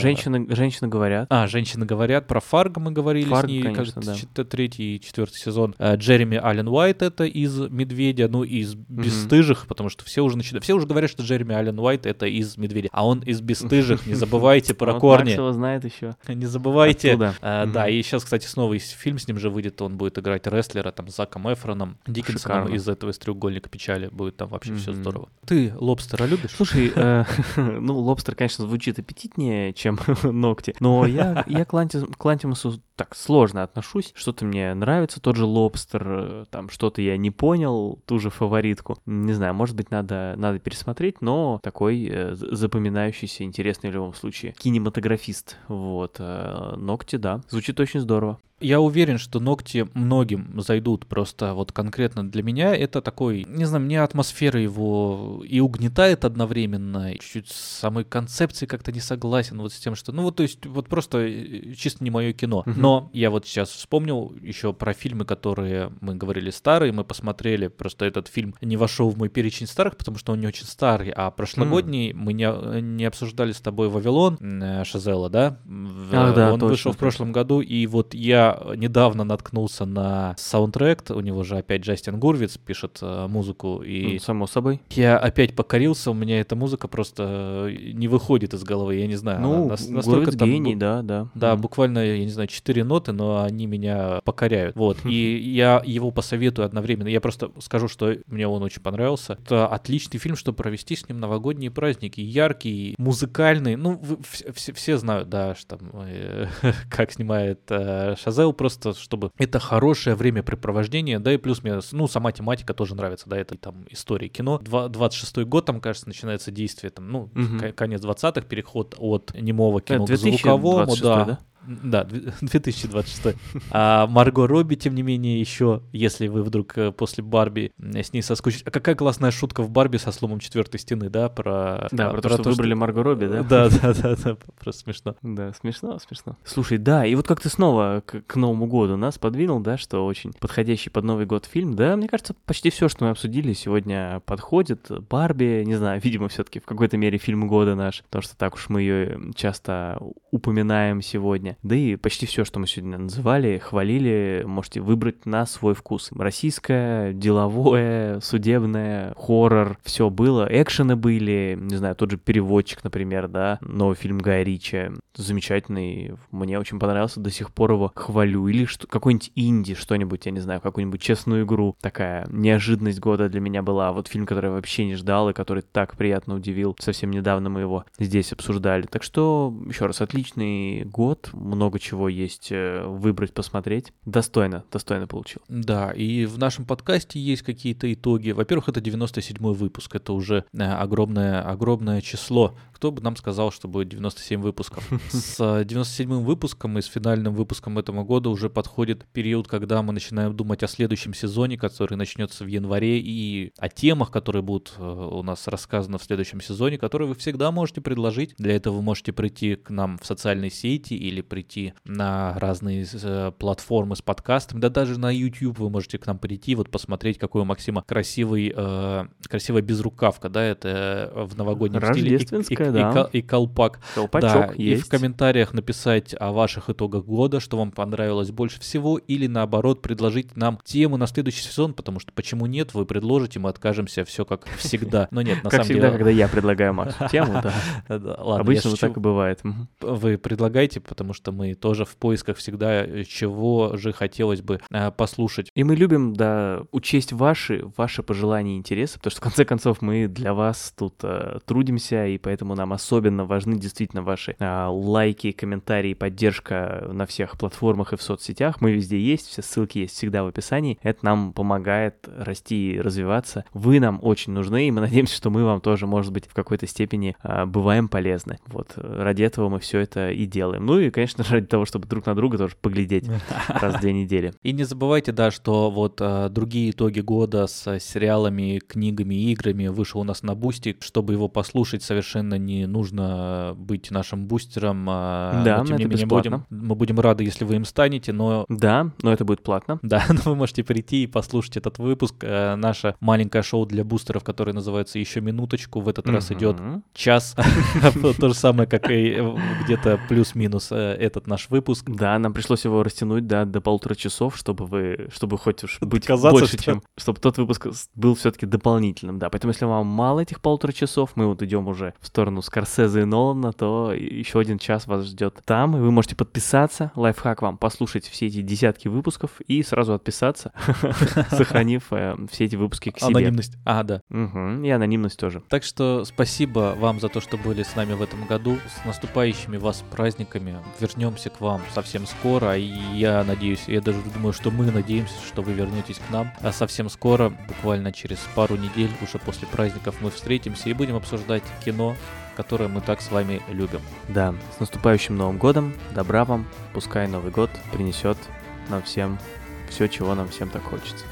женщины, говорят. А, женщины говорят, про Фарго мы говорили Фарго, с ней, конечно, кажется, да. третий и четвертый сезон. Э, Джереми Аллен Уайт это из «Медведя», ну, из «Бесстыжих», потому что все уже начинают, все уже говорят, что Джереми Аллен Уайт это из «Медведя», а он из «Бесстыжих», не забывайте про корни. Его знает еще. Не забывайте. Мгм. Да, и сейчас, кстати, снова есть фильм с ним же выйдет, он будет играть рестлера там с Заком Эфроном, Диккенсоном из этого из треугольника печали, будет там вообще все здорово. Ты лобстера любишь? Слушай, э, ну, лобстер, конечно, звучит аппетитнее, чем ногти, но я, я к, Ланти- к Лантимусу так сложно отношусь. Что-то мне нравится, тот же лобстер, э, там что-то я не понял, ту же фаворитку. Не знаю, может быть, надо, надо пересмотреть, но такой э, запоминающийся, интересный в любом случае. Кинематографист, вот. э, Ногти, да, звучит очень здорово. Я уверен, что ногти многим зайдут, просто вот конкретно для меня это такой, не знаю, мне атмосфера его и угнетает одновременно, и чуть-чуть с самой концепцией как-то не согласен вот с тем, что, ну вот, то есть, вот просто э, чисто не мое кино. Мгм. Но я вот сейчас вспомнил еще про фильмы, которые мы говорили старые, мы посмотрели, просто этот фильм не вошел в мой перечень старых, потому что он не очень старый, а прошлогодний мы не, не обсуждали с тобой Вавилон э, Шазела, да? Ах, да, он точно, вышел в прошлом году, и вот я я недавно наткнулся на саундтрек, у него же опять Джастин Гурвиц пишет э, музыку, и Ну, Само собой. я опять покорился, у меня эта музыка просто э, не выходит из головы, я не знаю. Ну, нас- Гурвиц там гений, да, да. Да, Мгм. буквально, я не знаю, четыре ноты, но они меня покоряют. Вот. И я его посоветую одновременно. Я просто скажу, что мне он очень понравился. Это отличный фильм, чтобы провести с ним новогодние праздники. Яркий, музыкальный. Ну, все знают, да, что там, э, как снимает э, Шазел, просто чтобы это хорошее времяпрепровождение, да, и плюс мне, ну, сама тематика тоже нравится, да, это там истории кино. Два- 26-й год, там, кажется, начинается действие, там, ну, ко- конец 20-х, переход от немого кино к 2026, звуковому, да. да? Да, две- 2026. А Марго Робби, тем не менее, еще, если вы вдруг э, после Барби э, с ней соскучились. А какая классная шутка в Барби со сломом четвертой стены, да? Про, Да, а, про то, что выбрали Марго Робби, да? Да, да, да, да, просто смешно. Да, смешно, смешно. Слушай, да, и вот как ты снова к, к Новому году нас подвинул, да, что очень подходящий под Новый год фильм, да, мне кажется, почти все, что мы обсудили сегодня подходит. Барби, не знаю, видимо, все-таки в какой-то мере фильм года наш, потому что так уж мы ее часто упоминаем сегодня. Да и почти все, что мы сегодня называли, хвалили, можете выбрать на свой вкус. Российское, деловое, судебное, хоррор, все было, экшены были, не знаю, тот же переводчик, например, да, новый фильм Гая Ричи, замечательный, мне очень понравился, до сих пор его хвалю, или что, какой-нибудь инди, что-нибудь, я не знаю, какую-нибудь честную игру, такая неожиданность года для меня была, вот фильм, который я вообще не ждал и который так приятно удивил, совсем недавно мы его здесь обсуждали, так что, еще раз, отличный год, много чего есть э, выбрать, посмотреть, достойно, достойно получил. Да, и в нашем подкасте есть какие-то итоги. Во-первых, это 97-й выпуск, это уже э, огромное, огромное число. Кто бы нам сказал, что будет 97 выпусков? С 97-м выпуском и с финальным выпуском этого года уже подходит период, когда мы начинаем думать о следующем сезоне, который начнется в январе, и о темах, которые будут э, у нас рассказаны в следующем сезоне, которые вы всегда можете предложить. Для этого вы можете прийти к нам в социальные сети или прийти на разные э, платформы с подкастами, да даже на YouTube вы можете к нам прийти, вот посмотреть, какой у Максима красивый, э, красивая безрукавка, да, это э, в новогоднем стиле. И- и, и, да. кол- и колпак. Колпачок да, и есть. в комментариях написать о ваших итогах года, что вам понравилось больше всего, или наоборот предложить нам тему на следующий сезон, потому что почему нет, вы предложите, мы откажемся, все как всегда. Но нет, на Как самом всегда, деле... когда я предлагаю Максу тему, да. Обычно так и бывает. Вы предлагайте, потому что мы тоже в поисках всегда, э, чего же хотелось бы э, послушать. И мы любим, да, учесть ваши, ваши пожелания и интересы, потому что, в конце концов, мы для вас тут э, трудимся, и поэтому нам особенно важны действительно ваши а, лайки, комментарии, поддержка на всех платформах и в соцсетях. Мы везде есть, все ссылки есть всегда в описании. Это нам помогает расти и развиваться. Вы нам очень нужны, и мы надеемся, что мы вам тоже, может быть, в какой-то степени а, бываем полезны. Вот, э, ради этого мы все это и делаем. Ну и, конечно, ради того, чтобы друг на друга тоже поглядеть раз в две недели. И не забывайте, да, что вот э, другие итоги года с сериалами, книгами, играми вышел у нас на Boosty. Чтобы его послушать, совершенно не нужно быть нашим бустером. а, Да, но, тем не менее, это, бесплатно. будем, мы будем рады, если вы им станете, но Да, но это будет платно. Да, но вы можете прийти и послушать этот выпуск. Э, Наше маленькое шоу для бустеров, которое называется «Еще минуточку». В этот раз идет час. То же самое, как и э, где-то плюс-минус э, этот наш выпуск. Да, нам пришлось его растянуть, да, до полутора часов, чтобы вы, чтобы хоть уж быть больше, чем, чтобы тот выпуск был все-таки дополнительным, да. Поэтому, если вам мало этих полутора часов, мы вот идем уже в сторону Скорсезе и Нолана, то еще один час вас ждет там, и вы можете подписаться, лайфхак вам, послушать все эти десятки выпусков и сразу отписаться, сохранив э, все эти выпуски к себе. Анонимность. А, да. И анонимность тоже. Так что спасибо вам за то, что были с нами в этом году. С наступающими вас праздниками. Вернемся к вам совсем скоро. И я надеюсь, я даже думаю, что мы надеемся, что вы вернетесь к нам. А совсем скоро, буквально через пару недель, уже после праздников, мы встретимся и будем обсуждать кино, которое мы так с вами любим. Да, с наступающим Новым годом, добра вам, пускай Новый год принесет нам всем все, чего нам всем так хочется.